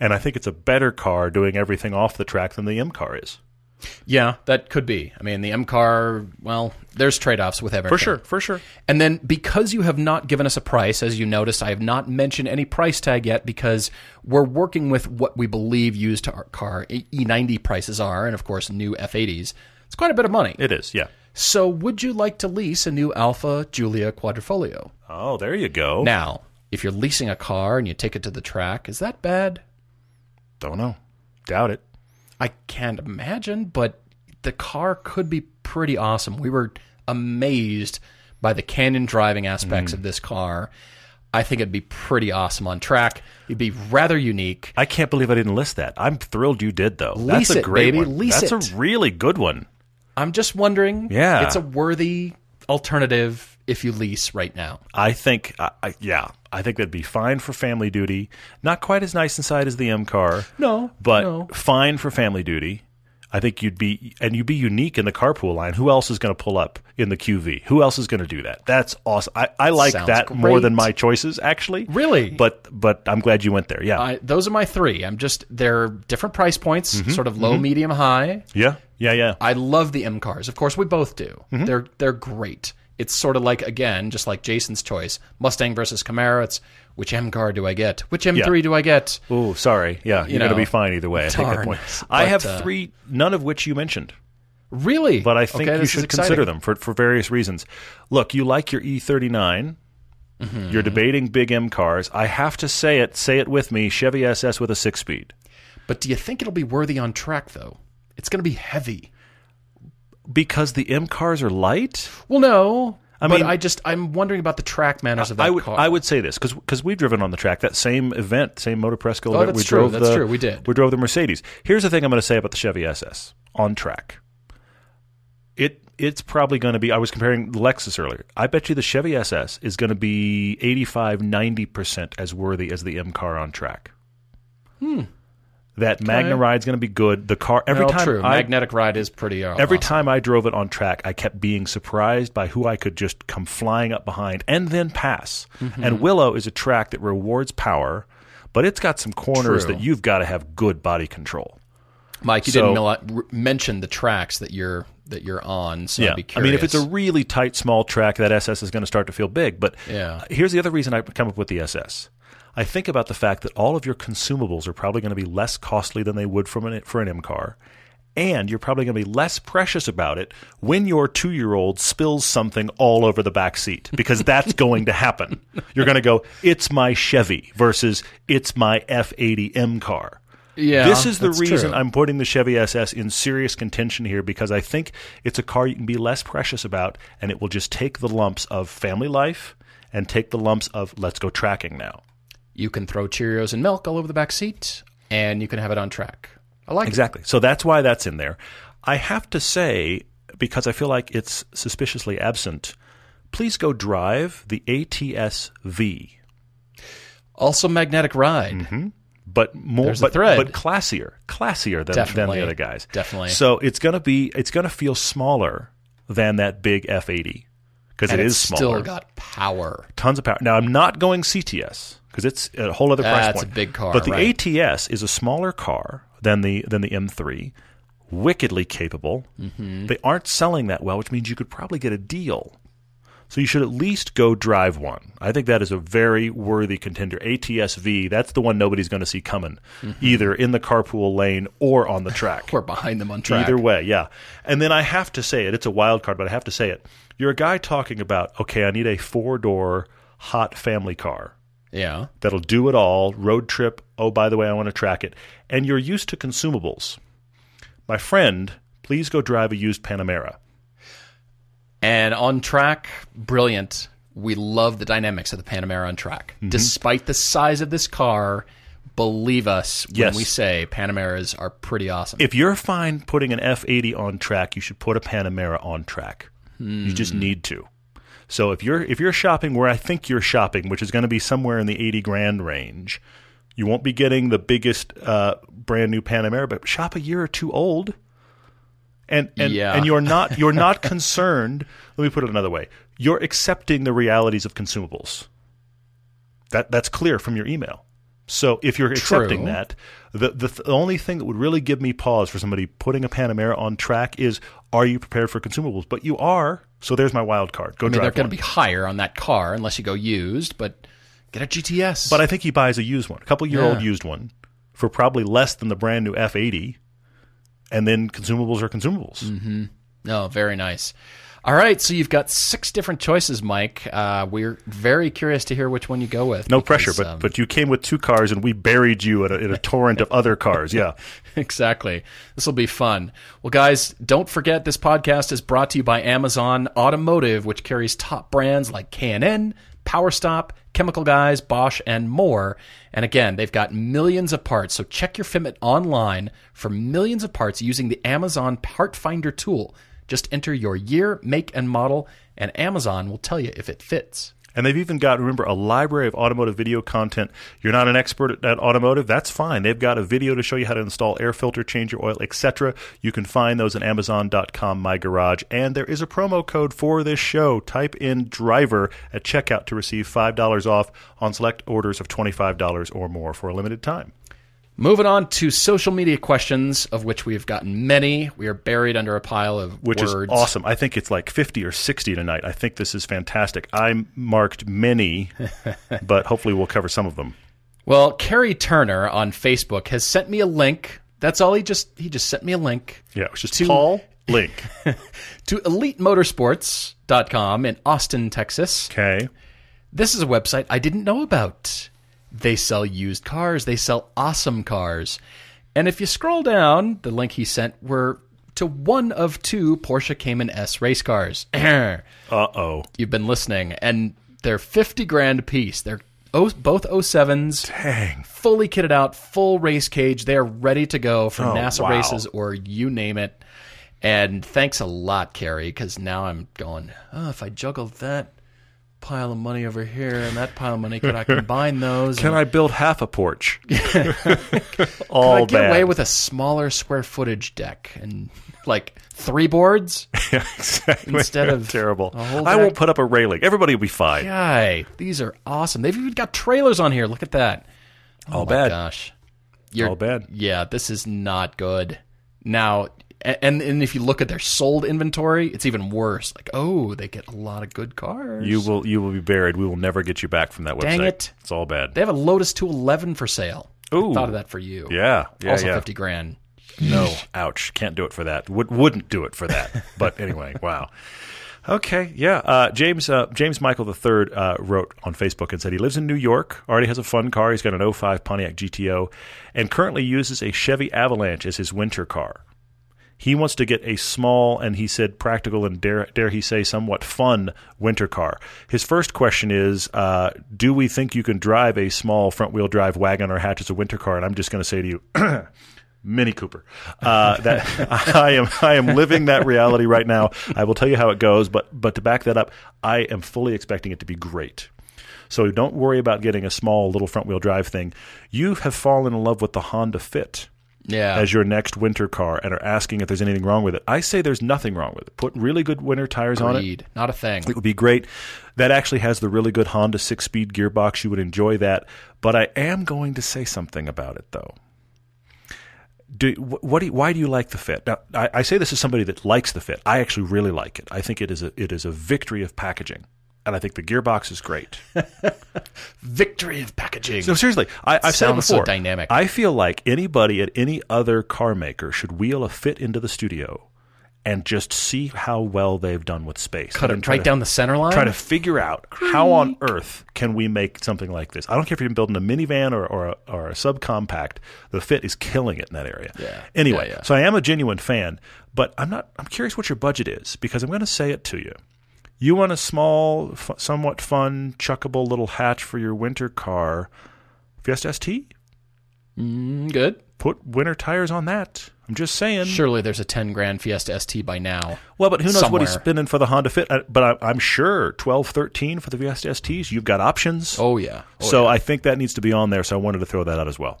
And I think it's a better car doing everything off the track than the M car is. Yeah, that could be. I mean, the M car. Well, there's trade offs with everything For sure, for sure. And then because you have not given us a price, as you noticed, I have not mentioned any price tag yet because we're working with what we believe used car E90 prices are, and of course, new F80s. It's quite a bit of money. It is, yeah. So, would you like to lease a new Alfa Giulia Quadrifoglio? Oh, there you go. Now, if you're leasing a car and you take it to the track, is that bad? Don't know. Doubt it. I can't imagine, but the car could be pretty awesome. We were amazed by the canyon driving aspects Mm. of this car. I think it'd be pretty awesome on track. It'd be rather unique. I can't believe I didn't list that. I'm thrilled you did, though. Lease That's a it, great baby. one. Lease That's it. a really good one. I'm just wondering. Yeah. it's a worthy alternative if you lease right now. I think, I I, yeah, I think that'd be fine for family duty. Not quite as nice inside as the M car. No, but no. fine for family duty. I think you'd be, and you'd be unique in the carpool line. Who else is going to pull up in the QV? Who else is going to do that? That's awesome. I, I like Sounds that more than my choices, actually. Really? But but I'm glad you went there. Yeah, I, those are my three. I'm just they're different price points, Mm-hmm. sort of low, medium, high. yeah, yeah, yeah. I love the M cars. Of course, we both do. Mm-hmm. They're they're great. It's sort of like again, just like Jason's choice, Mustang versus Camaro. It's which M car do I get? Which M3 do I get? Oh, sorry. Yeah, you're going to be fine either way. I take that darn. point. I have uh, three, none of which you mentioned, Really? but I think Okay, you should consider them for for various reasons. Look, you like your E39. Mm-hmm. You're debating big M cars. I have to say it. Say it with me. Chevy SS with a six speed. But do you think it'll be worthy on track though? It's going to be heavy. Because the M cars are light. Well, no. I but mean- I just I'm wondering about the track manners of that I would car. I would say this because we've driven on the track that same event, same Motor Presco Oh, event. that's we true, drove that's the, true, we did. We drove the Mercedes. Here's the thing I'm going to say about the Chevy SS on track. It it's probably going to be. I was comparing the Lexus earlier. I bet you the Chevy SS is going to be 85, 90 percent as worthy as the M car on track. Hmm. That MagneRide's going to be good. The car every Well, time true. I, Magnetic ride is pretty. Uh, Every awesome. time I drove it on track, I kept being surprised by who I could just come flying up behind and then pass. Mm-hmm. And Willow is a track that rewards power, but it's got some corners True. that you've got to have good body control. Mike, you So- didn't mention the tracks that you're that you're on. So be I mean, if it's a really tight, small track, that SS is going to start to feel big. But Yeah. here's the other reason I come up with the SS. I think about the fact that all of your consumables are probably going to be less costly than they would from an, for an M car. And you're probably going to be less precious about it when your two year old spills something all over the back seat, because that's going to happen. You're going to go, it's my Chevy versus it's my F80 M car. Yeah, this is the reason true. I'm putting the Chevy SS in serious contention here because I think it's a car you can be less precious about and it will just take the lumps of family life and take the lumps of let's go tracking now. You can throw Cheerios and milk all over the back seat, and you can have it on track. I like it. Exactly. So that's why that's in there. I have to say, because I feel like it's suspiciously absent, please go drive the ATS V. Also, magnetic ride. Mm-hmm. but more There's but, thread. but classier classier than, than the other guys Definitely. so it's going to be it's to feel smaller than that big f80 because it's is smaller still got power. tons of power now i'm not going cts because it's a whole other price That's a big car, but the right. ats is a smaller car than the than the m3 wickedly capable Mm-hmm. they aren't selling that well which means you could probably get a deal so you should at least go drive one. I think that is a very worthy contender. ATSV, that's the one nobody's going to see coming, either in the carpool lane or on the track. We're behind them on track. Either way, yeah. And then I have to say it. It's a wild card, but I have to say it. You're a guy talking about, okay, I need a four door hot family car Yeah. that'll do it all, road trip. Oh, by the way, I want to track it. And you're used to consumables. My friend, please go drive a used Panamera. And on track, brilliant. We love the dynamics of the Panamera on track. Mm-hmm. Despite the size of this car, believe us when Yes. we say Panameras are pretty awesome. If you're fine putting an F80 on track, you should put a Panamera on track. You just Hmm. need to. So if you're if you're shopping where I think you're shopping, which is going to be somewhere in the eighty grand range, you won't be getting the biggest uh, brand new Panamera, but shop a year or two old. And and, Yeah. and you're not you're not concerned. Let me put it another way. You're accepting the realities of consumables. That that's clear from your email. So if you're accepting True. that, the, the the only thing that would really give me pause for somebody putting a Panamera on track is are you prepared for consumables? But you are. So there's my wild card. Go I mean, they're going to be higher on that car unless you go used, but get a GTS. But I think he buys a used one, a couple year old used one, for probably less than the brand new F80, and then consumables are consumables. Mm-hmm. No, very nice. All right, so you've got six different choices, Mike. Uh, we're very curious to hear which one you go with. No because, pressure, but um, but you came with two cars, and we buried you in a, in a torrent of other cars. Yeah, exactly. This will be fun. Well, guys, don't forget this podcast is brought to you by Amazon Automotive, which carries top brands like K&N, PowerStop, Chemical Guys, Bosch, and more. And again, they've got millions of parts. So check your Fitment online for millions of parts using the Amazon Part Finder tool. Just enter your year, make, and model, and Amazon will tell you if it fits. And they've even got remember a library of automotive video content. You're not an expert at, automotive, that's fine. They've got a video to show you how to install air filter, change your oil, etc. You can find those at Amazon.com, My Garage, and there is a promo code for this show. Type in driver at checkout to receive five dollars off on select orders of twenty five dollars or more for a limited time. Moving on to social media questions, of which we have gotten many. We are buried under a pile of which words. is awesome. I think it's like 50 or 60 tonight. I think this is fantastic. I marked many, but hopefully we'll cover some of them. Well, Kerry Turner on Facebook has sent me a link. That's all he just he just sent me a link Yeah, it was just To- Paul Link. to elitemotorsports.com in Austin, Texas. Okay. This is a website I didn't know about. They sell used cars, they sell awesome cars. And if you scroll down, the link he sent were to one of two Porsche Cayman S race cars. Uh oh. You've been listening and they're 50 grand a piece. They're both 07s. Dang. fully kitted out, full race cage. They're ready to go for Oh, NASA wow. races or you name it. And thanks a lot, Kerry, because now I'm going, oh, if I juggle that pile of money over here and that pile of money, could I combine those? Can I build half a porch? All Could I get bad. away with a smaller square footage deck and like three boards? exactly. instead of terrible. a whole I won't put up a railing. Everybody will be fine. Guy, these are awesome. They've even got trailers on here. Look at that. All oh bad. Gosh. You're, All bad. Yeah, this is not good. Now, and and if you look at their sold inventory, it's even worse. Like, oh, they get a lot of good cars. You will you will be buried. We will never get you back from that website. Dang it. It's all bad. They have a Lotus 211 for sale. Ooh. Thought of that for you. yeah. Yeah. also yeah. 50 grand. No, ouch! Can't do it for that. Would wouldn't do it for that. But anyway, wow. Okay, yeah. Uh, James uh, James Michael III uh, wrote on Facebook and said he lives in New York. Already has a fun car. He's got an 05 Pontiac GTO, and currently uses a Chevy Avalanche as his winter car. He wants to get a small and he said practical and dare dare he say somewhat fun winter car. His first question is, uh, do we think you can drive a small front wheel drive wagon or hatch as a winter car? And I'm just going to say to you. Mini Cooper. Uh, that I am I am living that reality right now. I will tell you how it goes, but but to back that up, I am fully expecting it to be great. So don't worry about getting a small little front wheel drive thing. You have fallen in love with the Honda Fit Yeah. as your next winter car and are asking if there's anything wrong with it. I say there's nothing wrong with it. Put really good winter tires on it. Not a thing. It would be great. That actually has the really good Honda six speed gearbox. You would enjoy that. But I am going to say something about it, though. Do, what do you, why do you like the fit? Now, I, I say this as somebody that likes the fit. I actually really like it. I think it is a, it is a victory of packaging. And I think the gearbox is great. Victory of packaging. No, seriously, I, I've said it Sounds so before. dynamic. I feel like anybody at any other car maker should wheel a fit into the studio and just see how well they've done with space. Cut it right to- down the center line. Try to figure out how on earth can we make something like this. I don't care if you're building a minivan or, or, a, or a subcompact. The fit is killing it in that area. Yeah. Anyway, Yeah, yeah. so I am a genuine fan, but I'm not. I'm curious what your budget is because I'm going to say it to you. You want a small, f- somewhat fun, chuckable little hatch for your winter car, Fiesta ST? Mm, good. put winter tires on that. I'm just saying. Surely there's a 10 grand Fiesta ST by now. Well, but who knows what he's somewhere. spending for the Honda Fit? Uh, But I, I'm sure 12, 13 for the Fiesta STs. You've got options. Oh, yeah. Oh, so I think that needs to be on there. So I wanted to throw that out as well.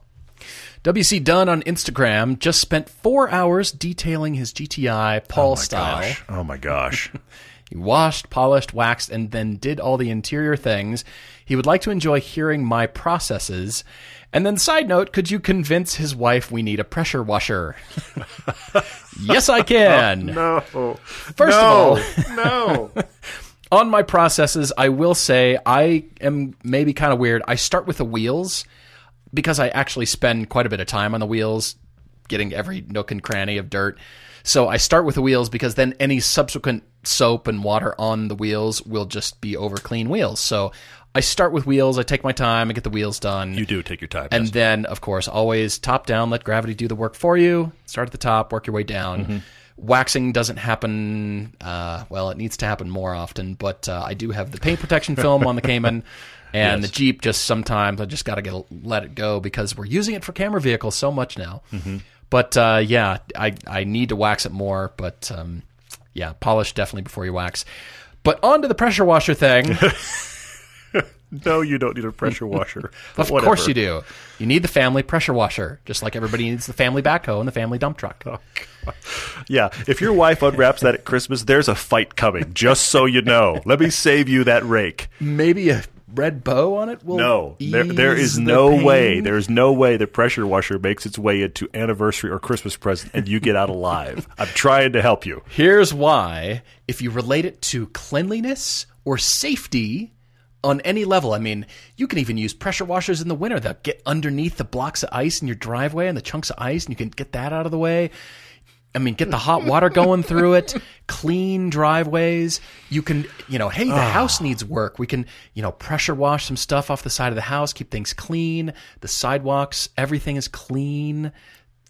WC Dunn on Instagram just spent four hours detailing his GTI Paul Oh my style. gosh. Oh my gosh. He washed, polished, waxed, and then did all the interior things. He would like to enjoy hearing my processes. And then, side note, could you convince his wife we need a pressure washer? yes, I can. Oh, no. First of all, no. on my processes, I will say I am maybe kind of weird. I start with the wheels because I actually spend quite a bit of time on the wheels, getting every nook and cranny of dirt. So I start with the wheels because then any subsequent soap and water on the wheels will just be over clean wheels. So I start with wheels. I take my time. I get the wheels done. You do take your time. And yes. then, of course, always top down, let gravity do the work for you. Start at the top, work your way down. Waxing doesn't happen, uh, well, it needs to happen more often, but uh, I do have the paint protection film on the Cayman. And the Jeep, just sometimes I just got to get let it go because we're using it for camera vehicles so much now. But uh, yeah, I, I need to wax it more, but um, yeah, polish definitely before you wax. But on to the pressure washer thing. no, you don't need a pressure washer. Of course you do. You need the family pressure washer, just like everybody needs the family backhoe and the family dump truck. Yeah, if your wife unwraps that at Christmas, there's a fight coming. Just so you know. Let me save you that rake. Maybe a red bow on it will No, there, there ease the no pain? way. There's no way the pressure washer makes its way into anniversary or Christmas present and you get out alive. I'm trying to help you. Here's why. If you relate it to cleanliness or safety on any level, I mean, you can even use pressure washers in the winter that get underneath the blocks of ice in your driveway and the chunks of ice, and you can get that out of the way. I mean, get the hot water going through it, clean driveways. You can, you know, hey, the house needs work. We can, you know, pressure wash some stuff off the side of the house, keep things clean. The sidewalks, everything is clean.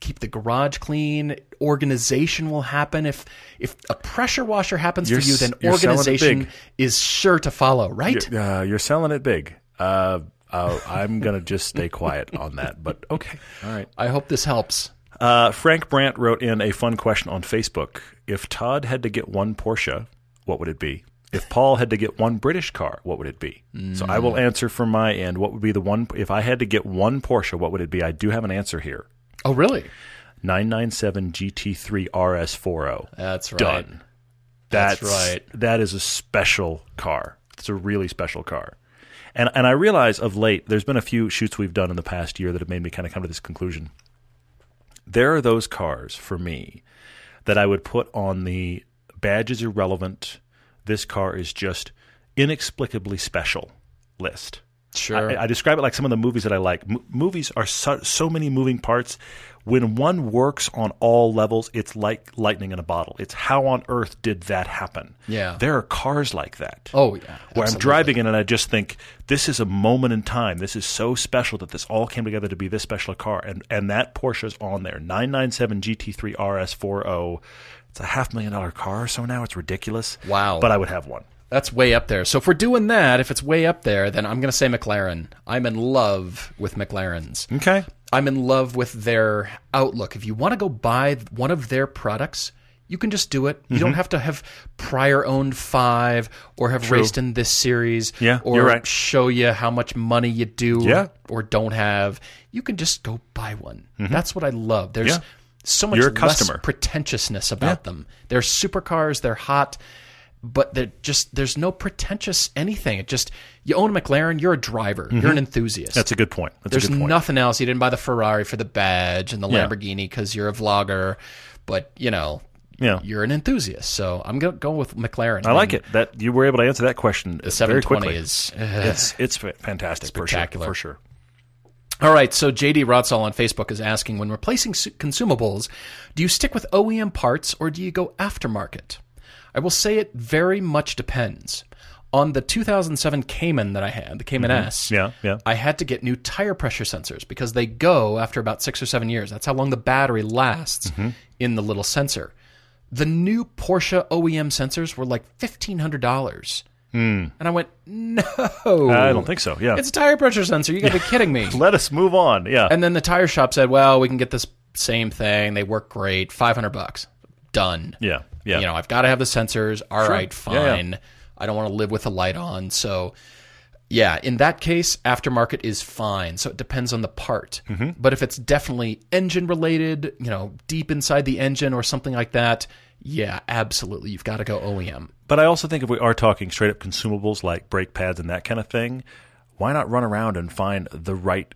Keep the garage clean. Organization will happen if if a pressure washer happens You're for you. Then you're selling it organization is sure to follow, right? You're, uh, you're selling it big. Uh, uh, I'm going to just stay quiet on that. But okay. All right. I hope this helps. Uh, Frank Brandt wrote in a fun question on Facebook. If Todd had to get one Porsche, what would it be? If Paul had to get one British car, what would it be? So I will answer from my end. What would be the one? If I had to get one Porsche, what would it be? I do have an answer here. Oh, really? 997 GT3 RS40. That's right. Done. That's That's, right. That is a special car. It's a really special car. And and I realize of late, there's been a few shoots we've done in the past year that have made me kind of come to this conclusion. There are those cars for me that I would put on the badge is irrelevant. This car is just inexplicably special list. Sure. I, I describe it like some of the movies that I like. M- movies are so, so many moving parts. When one works on all levels, it's like lightning in a bottle. It's how on earth did that happen? Yeah. There are cars like that. Oh, yeah, Where I'm driving in and I just think, this is a moment in time. This is so special that this all came together to be this special a car. And, and that Porsche's on there 997 GT3 RS40. It's a half million dollar car or so now. It's ridiculous. Wow. But I would have one. That's way up there. So if we're doing that, if it's way up there, then I'm going to say McLaren. I'm in love with McLarens. Okay. I'm in love with their outlook. If you want to go buy one of their products, you can just do it. You Mm-hmm. don't have to have prior owned five or have raced in this series Yeah, or you're right. show you how much money you do Yeah. or don't have. You can just go buy one. That's what I love. There's Mm-hmm. Yeah. so much less pretentiousness about them. They're supercars, they're hot, but they're just there's no pretentious anything. It just you own a McLaren, you're a driver, you're an enthusiast. Mm-hmm. That's a good point. That's There's a good point. nothing else. You didn't buy the Ferrari for the badge and the Yeah. Lamborghini because you're a vlogger, but you know, Yeah. you're an enthusiast. So I'm gonna go with McLaren. I like it that you were able to answer that question The very quickly. is it's it's fa- fantastic, for sure, spectacular. for sure. all right. So JD Rodsall on Facebook is asking: When replacing consumables, do you stick with OEM parts or do you go aftermarket? I will say it very much depends. On the 2007 Cayman that I had, the Cayman S, Mm-hmm. Yeah, yeah. I had to get new tire pressure sensors because they go after about six or seven years. That's how long the battery lasts Mm-hmm. in the little sensor. The new Porsche OEM sensors were like fifteen hundred dollars, And I went, no. I don't think so. Yeah. It's a tire pressure sensor. You got to be kidding me. Let us move on. Yeah. And then the tire shop said, well, we can get this same thing. They work great. 500 bucks. Done. yeah. Yeah. You know, I've got to have the sensors. All right, Yeah, yeah. fine. I don't want to live with the light on. So, yeah, in that case, aftermarket is fine. So it depends on the part. Mm-hmm. But if it's definitely engine related, you know, deep inside the engine or something like that, yeah, absolutely. You've got to go OEM. But I also think if we are talking straight up consumables like brake pads and that kind of thing, why not run around and find the right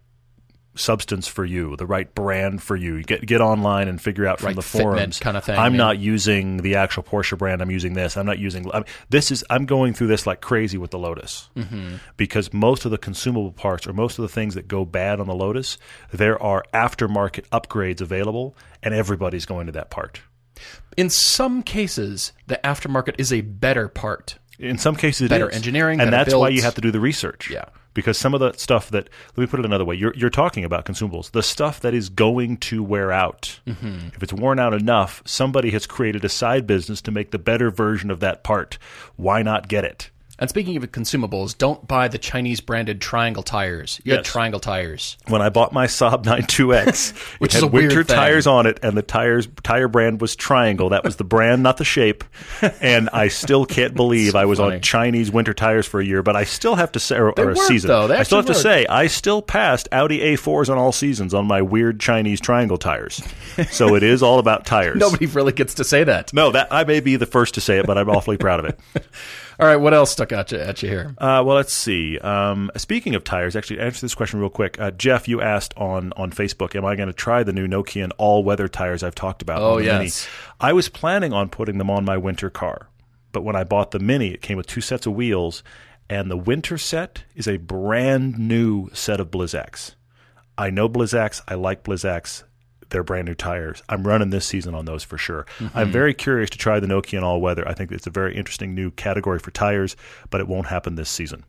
substance for you, the right brand for you? Get get online and figure out from Right the forums kind of thing, I'm yeah. not using the actual Porsche brand. I'm using this. I'm not using. I mean, this is. I'm going through this like crazy with the Lotus Mm-hmm. because most of the consumable parts or most of the things that go bad on the Lotus, there are aftermarket upgrades available, and everybody's going to that part. In some cases, the aftermarket is a better part. In some cases, it Better is. engineering, and better that's why you have to do the research. Yeah. Because some of the stuff that let me put it another way, you're you're talking about consumables, the stuff that is going to wear out. Mm-hmm. If it's worn out enough, somebody has created a side business to make the better version of that part. Why not get it? And speaking of consumables, don't buy the Chinese branded triangle tires. You had triangle tires. When I bought my Saab 9-2X, Which had winter tires on it, and the tires tire brand was Triangle. That was the brand, not the shape. And I still can't believe I was funny. on Chinese winter tires for a year. But I still have to say, or, or a work, season. though. They I still have actually to say, I still passed Audi A4s on all seasons on my weird Chinese Triangle tires. So it is all about tires. Nobody really gets to say that. No, that I may be the first to say it, but I'm awfully proud of it. All right, what else stuck at you, at you here? Uh, well, let's see. Um, speaking of tires, actually, answer this question real quick. Uh, Jeff, you asked on on Facebook, "Am I going to try the new Nokian all weather tires I've talked about?" Oh, the Mini?" yes. I was planning on putting them on my winter car, but when I bought the Mini, it came with two sets of wheels, and the winter set is a brand new set of Blizzaks. I know Blizzaks. I like Blizzaks. They're brand new tires. I'm running this season on those for sure. Mm-hmm. I'm very curious to try the Nokian all weather. I think it's a very interesting new category for tires, but it won't happen this season.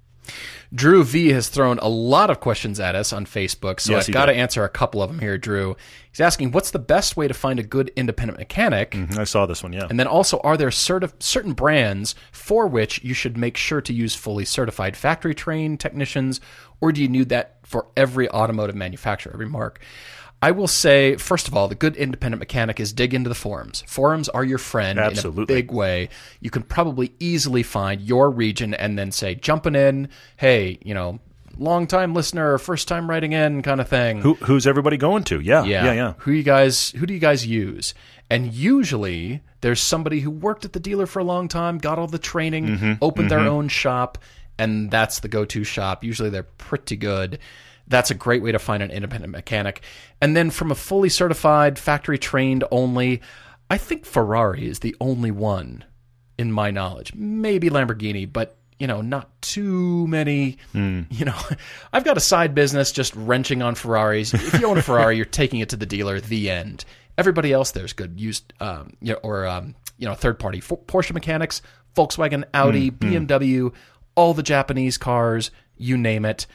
Drew V has thrown a lot of questions at us on Facebook, so Yes, I've got to answer a couple of them here, Drew. He's asking, what's the best way to find a good independent mechanic? I saw this one, yeah. And then also, are there certi- certain brands for which you should make sure to use fully certified factory trained technicians, or do you need that for every automotive manufacturer, every marque? I will say, first of all, the good independent mechanic is dig into the forums. Forums are your friend in a Absolutely. big way. You can probably easily find your region and then say, jumping in, hey, you know, long time listener, first time writing in kind of thing. Who, who's everybody going to? Yeah, Yeah. yeah, yeah. Who you guys who do you guys use? And usually there's somebody who worked at the dealer for a long time, got all the training, Mm-hmm. opened their own shop, and that's the go-to shop. Usually they're pretty good. That's a great way to find an independent mechanic. And then from a fully certified, factory trained only, I think Ferrari is the only one in my knowledge. Maybe Lamborghini, but you know, not too many. Hmm. You know, I've got a side business just wrenching on Ferraris. If you own a Ferrari, you're taking it to the dealer. The end. Everybody else there's good used, um, you know, or um, you know, third party For- Porsche mechanics, Volkswagen, Audi, Hmm, BMW, all the Japanese cars, you name it.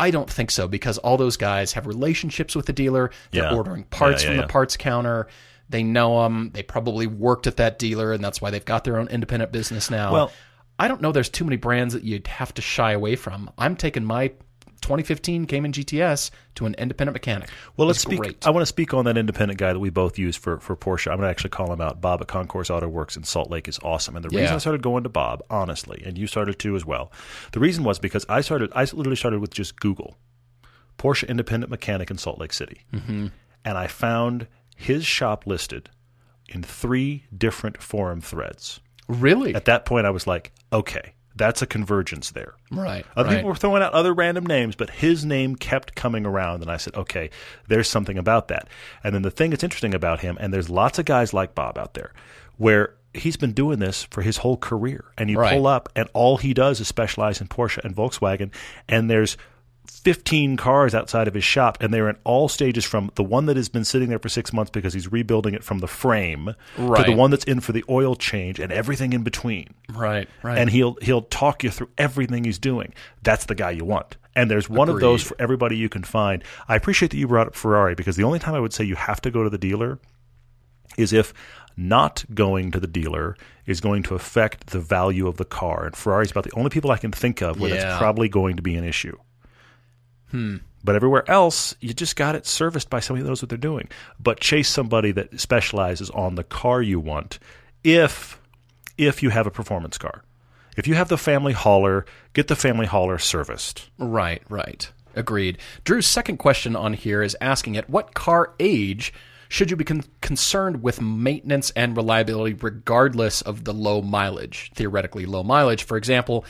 I don't think so because all those guys have relationships with the dealer. They're Yeah. ordering parts Yeah, from yeah, the parts counter. They know them. They probably worked at that dealer, and that's why they've got their own independent business now. Well- I don't know. There's too many brands that you'd have to shy away from. I'm taking my 2015 Cayman GTS to an independent mechanic. Well, let's speak. Great. I want to speak on that independent guy that we both use for, for Porsche. I'm going to actually call him out. Bob at Concourse Auto Works in Salt Lake is awesome. And the reason Yeah. I started going to Bob, honestly, and you started too as well, the reason was because I started. I literally started with just Google Porsche independent mechanic in Salt Lake City, mm-hmm. and I found his shop listed in three different forum threads. really? At that point, I was like, okay, that's a convergence there. right. Other right. people were throwing out other random names, but his name kept coming around, and I said, okay, there's something about that. And then the thing that's interesting about him, and there's lots of guys like Bob out there, where he's been doing this for his whole career, and you Right. pull up, and all he does is specialize in Porsche and Volkswagen, and there's 15 cars outside of his shop, and they're in all stages from the one that has been sitting there for six months because he's rebuilding it from the frame to the one that's in for the oil change and everything in between right. Right. and he'll he'll talk you through everything he's doing. That's the guy you want. And there's one of those for everybody you can find. I appreciate that you brought up Ferrari because the only time I would say you have to go to the dealer is if not going to the dealer is going to affect the value of the car. And Ferrari's about the only people I can think of where Yeah. that's probably going to be an issue. Hmm. But everywhere else, you just got it serviced by somebody that knows what they're doing. But chase somebody that specializes on the car you want if if you have a performance car. If you have the family hauler, get the family hauler serviced. Right, right. Agreed. Drew's second question on here is asking at what car age should you be con- concerned with maintenance and reliability regardless of the low mileage, theoretically low mileage? For example,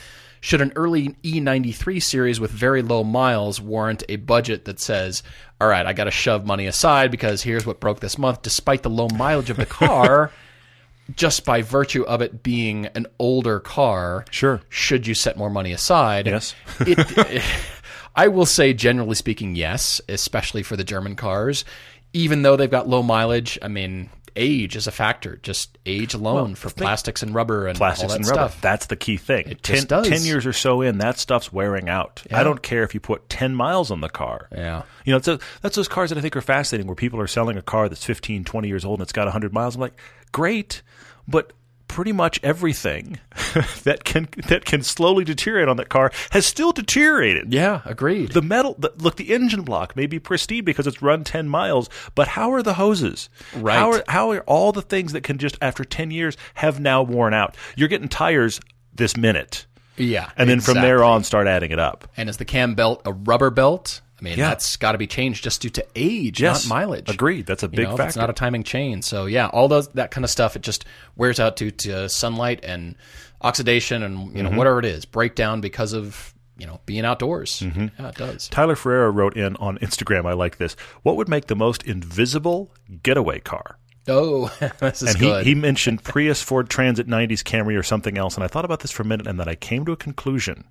should an early E93 series with very low miles warrant a budget that says, all right, I got to shove money aside because here's what broke this month, despite the low mileage of the car? just by virtue of it being an older car, Sure. should you set more money aside? Yes. it, I will say, generally speaking, yes, especially for the German cars. Even though they've got low mileage, I mean, age is a factor. Just age alone for plastics and rubber and plastics all that and rubber. stuff. That's the key thing. It ten. 10 years or so in, that stuff's wearing out. I don't care if you put 10 miles on the car. Yeah. You know, it's a, that's those cars that I think are fascinating where people are selling a car that's 15, 20 years old and it's got 100 miles. I'm like, great, but pretty much everything that can that can slowly deteriorate on that car has still deteriorated. Yeah, agreed. The metal, the, look, the engine block may be pristine because it's run 10 miles, but how are the hoses? Right. How are, how are all the things that can just, after 10 years, have now worn out? You're getting tires this minute. yeah. And then from there on, start adding it up. And is the cam belt a rubber belt? I mean, Yeah. that's got to be changed just due to age, Yes. not mileage. Agreed. That's a You big know, factor. It's not a timing chain. So yeah, all those that kind of stuff it just wears out due to sunlight and oxidation and you know Mm-hmm. whatever it is, breakdown because of you know being outdoors. Mm-hmm. Yeah, it does. Tyler Ferreira wrote in on Instagram, I like this. What would make the most invisible getaway car? Oh, this is And he, good. he mentioned Prius, Ford Transit, 90s Camry, or something else. And I thought about this for a minute and then I came to a conclusion.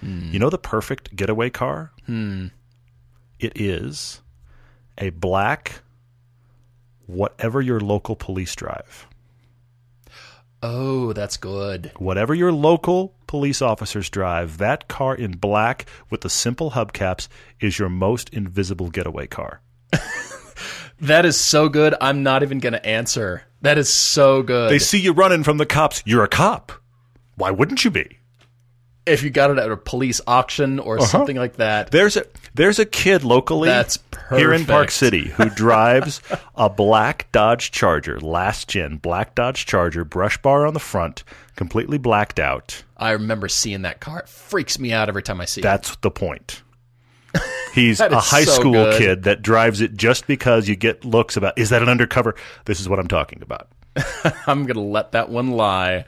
Hmm. You know the perfect getaway car? It is a black, whatever your local police drive. oh, that's good. Whatever your local police officers drive, that car in black with the simple hubcaps is your most invisible getaway car. That is so good. I'm not even going to answer. That is so good. They see you running from the cops. You're a cop. Why wouldn't you be? If you got it at a police auction or Uh-huh. something like that. There's a there's a kid locally That's here in Park. City who drives a black Dodge Charger, last gen black Dodge Charger, brush bar on the front, completely blacked out. I remember seeing that car. It freaks me out every time I see it. That's the point. He's a high so school good. kid that drives it just because you get looks about is that an undercover? This is what I'm talking about. I'm going to let that one lie.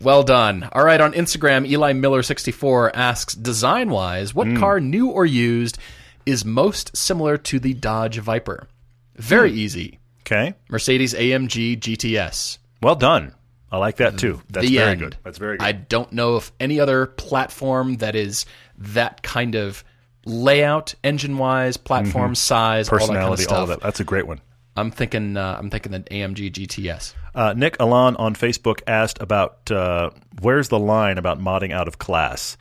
Well done. All right, on Instagram, Eli Miller64 asks Design wise, what Hmm. car, new or used, is most similar to the Dodge Viper? Very Hmm. easy. Okay. Mercedes AMG GTS. Well done. I like that too. That's the very end. good. That's very good. I don't know if any other platform that is that kind of layout, engine wise, platform size, all that kind of Mm-hmm. Personality, stuff. all that. That's a great one. I'm thinking. Uh, I'm thinking the AMG GTS. Uh, Nick Alon on Facebook asked about uh, where's the line about modding out of class.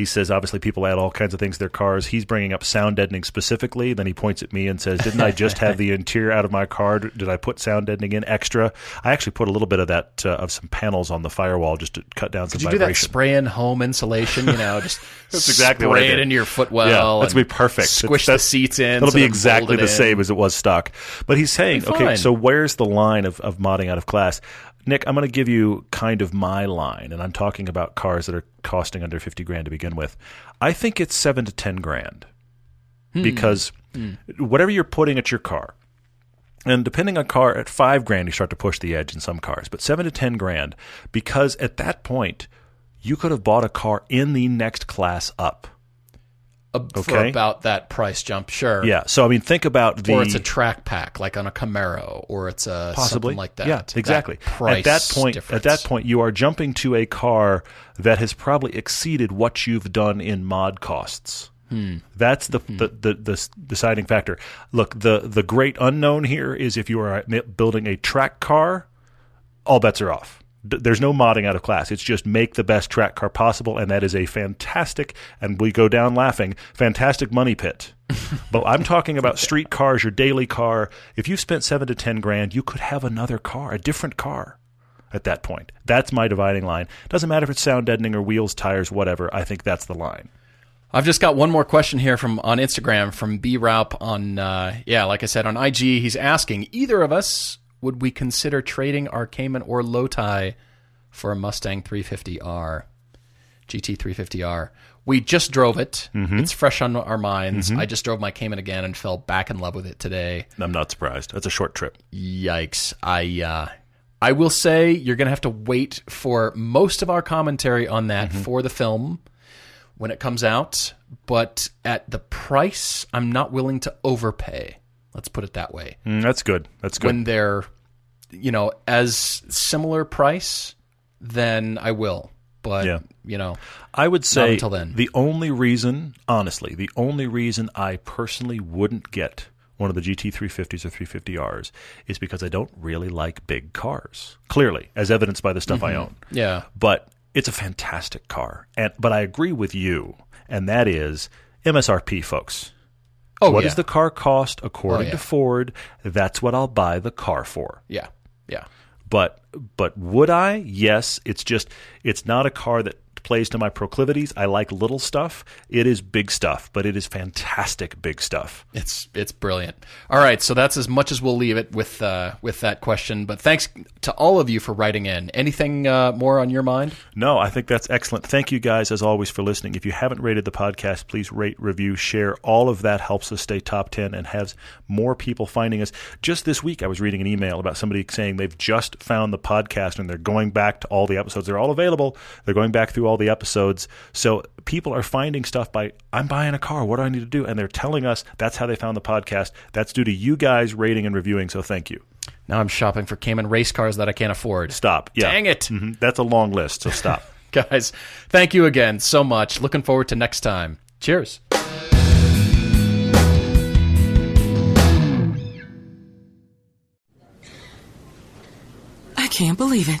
He says obviously people add all kinds of things to their cars. He's bringing up sound deadening specifically. Then he points at me and says, "Didn't I just have the interior out of my car? Did I put sound deadening in extra? I actually put a little bit of that uh, of some panels on the firewall just to cut down some Did you do that vibration." spray in home insulation? You know, just That's exactly what I spray it did. into your footwell. yeah, that's be perfect. Squish That's- the seats in. It'll so be exactly the in. same as it was stock. But he's saying, okay, so where's the line of, of modding out of class? Nick, I'm going to give you kind of my line, and I'm talking about cars that are costing under 50 grand to begin with. I think it's seven to 10 grand Hmm. because whatever you're putting at your car, and depending on car, at five grand, you start to push the edge in some cars, but seven to 10 grand because at that point, you could have bought a car in the next class up. Uh, for Okay. about that price jump. Sure. Yeah. So, I mean, think about the. Or it's a track pack, like on a Camaro, or it's a possibly something like that. Yeah, That exactly. price at that point, difference. at that point, you are jumping to a car that has probably exceeded what you've done in mod costs. Hmm. That's the, the, the the deciding factor. Look, the the great unknown here is if you are building a track car, all bets are off. D- there's no modding out of class. It's just make the best track car possible, and that is a fantastic, and we go down laughing, fantastic money pit. but I'm talking about street cars, your daily car. If you spent seven to ten grand, you could have another car, a different car at that point. That's my dividing line. Doesn't matter if it's sound deadening or wheels, tires, whatever. I think that's the line. I've just got one more question here from on Instagram from B Raup on uh, yeah, like I said on IG. He's asking either of us would we consider trading our Cayman or Lowtie for a Mustang 350R, GT 350R? We just drove it. Mm-hmm. It's fresh on our minds. I just drove my Cayman again and fell back in love with it today. I'm not surprised. That's a short trip. Yikes! I uh, I will say you're gonna have to wait for most of our commentary on that Mm-hmm. for the film when it comes out. But at the price, I'm not willing to overpay. Let's put it that way. Mm, that's good. That's good. When they're, you know, as similar price, then I will. But Yeah. you know, I would say until then. the only reason, honestly, the only reason I personally wouldn't get one of the GT350s or 350Rs is because I don't really like big cars. Clearly, as evidenced by the stuff I own. yeah, But it's a fantastic car. And but I agree with you, and that is MSRP, folks. Oh What yeah, does the car cost according oh, yeah. to Ford? That's what I'll buy the car for. yeah, yeah. But but would I? Yes. It's just it's not a car that plays to my proclivities. I like little stuff. It is big stuff, but it is fantastic big stuff. It's it's brilliant. All right, so that's as much as we'll leave it with uh, with that question. But thanks to all of you for writing in. Anything uh, more on your mind? No, I think that's excellent. Thank you guys as always for listening. If you haven't rated the podcast, please rate, review, share. All of that helps us stay top 10 and has more people finding us. Just this week I was reading an email about somebody saying they've just found the podcast and they're going back to all the episodes. They're all available. They're going back through all the episodes. So people are finding stuff by I'm buying a car. What do I need to do? And they're telling us that's how they found the podcast. That's due to you guys rating and reviewing. So thank you. Now I'm shopping for Cayman race cars that I can't afford. Stop. Yeah. Dang it. Mhm. That's a long list. So stop. Guys, thank you again so much. Looking forward to next time. Cheers. I can't believe it.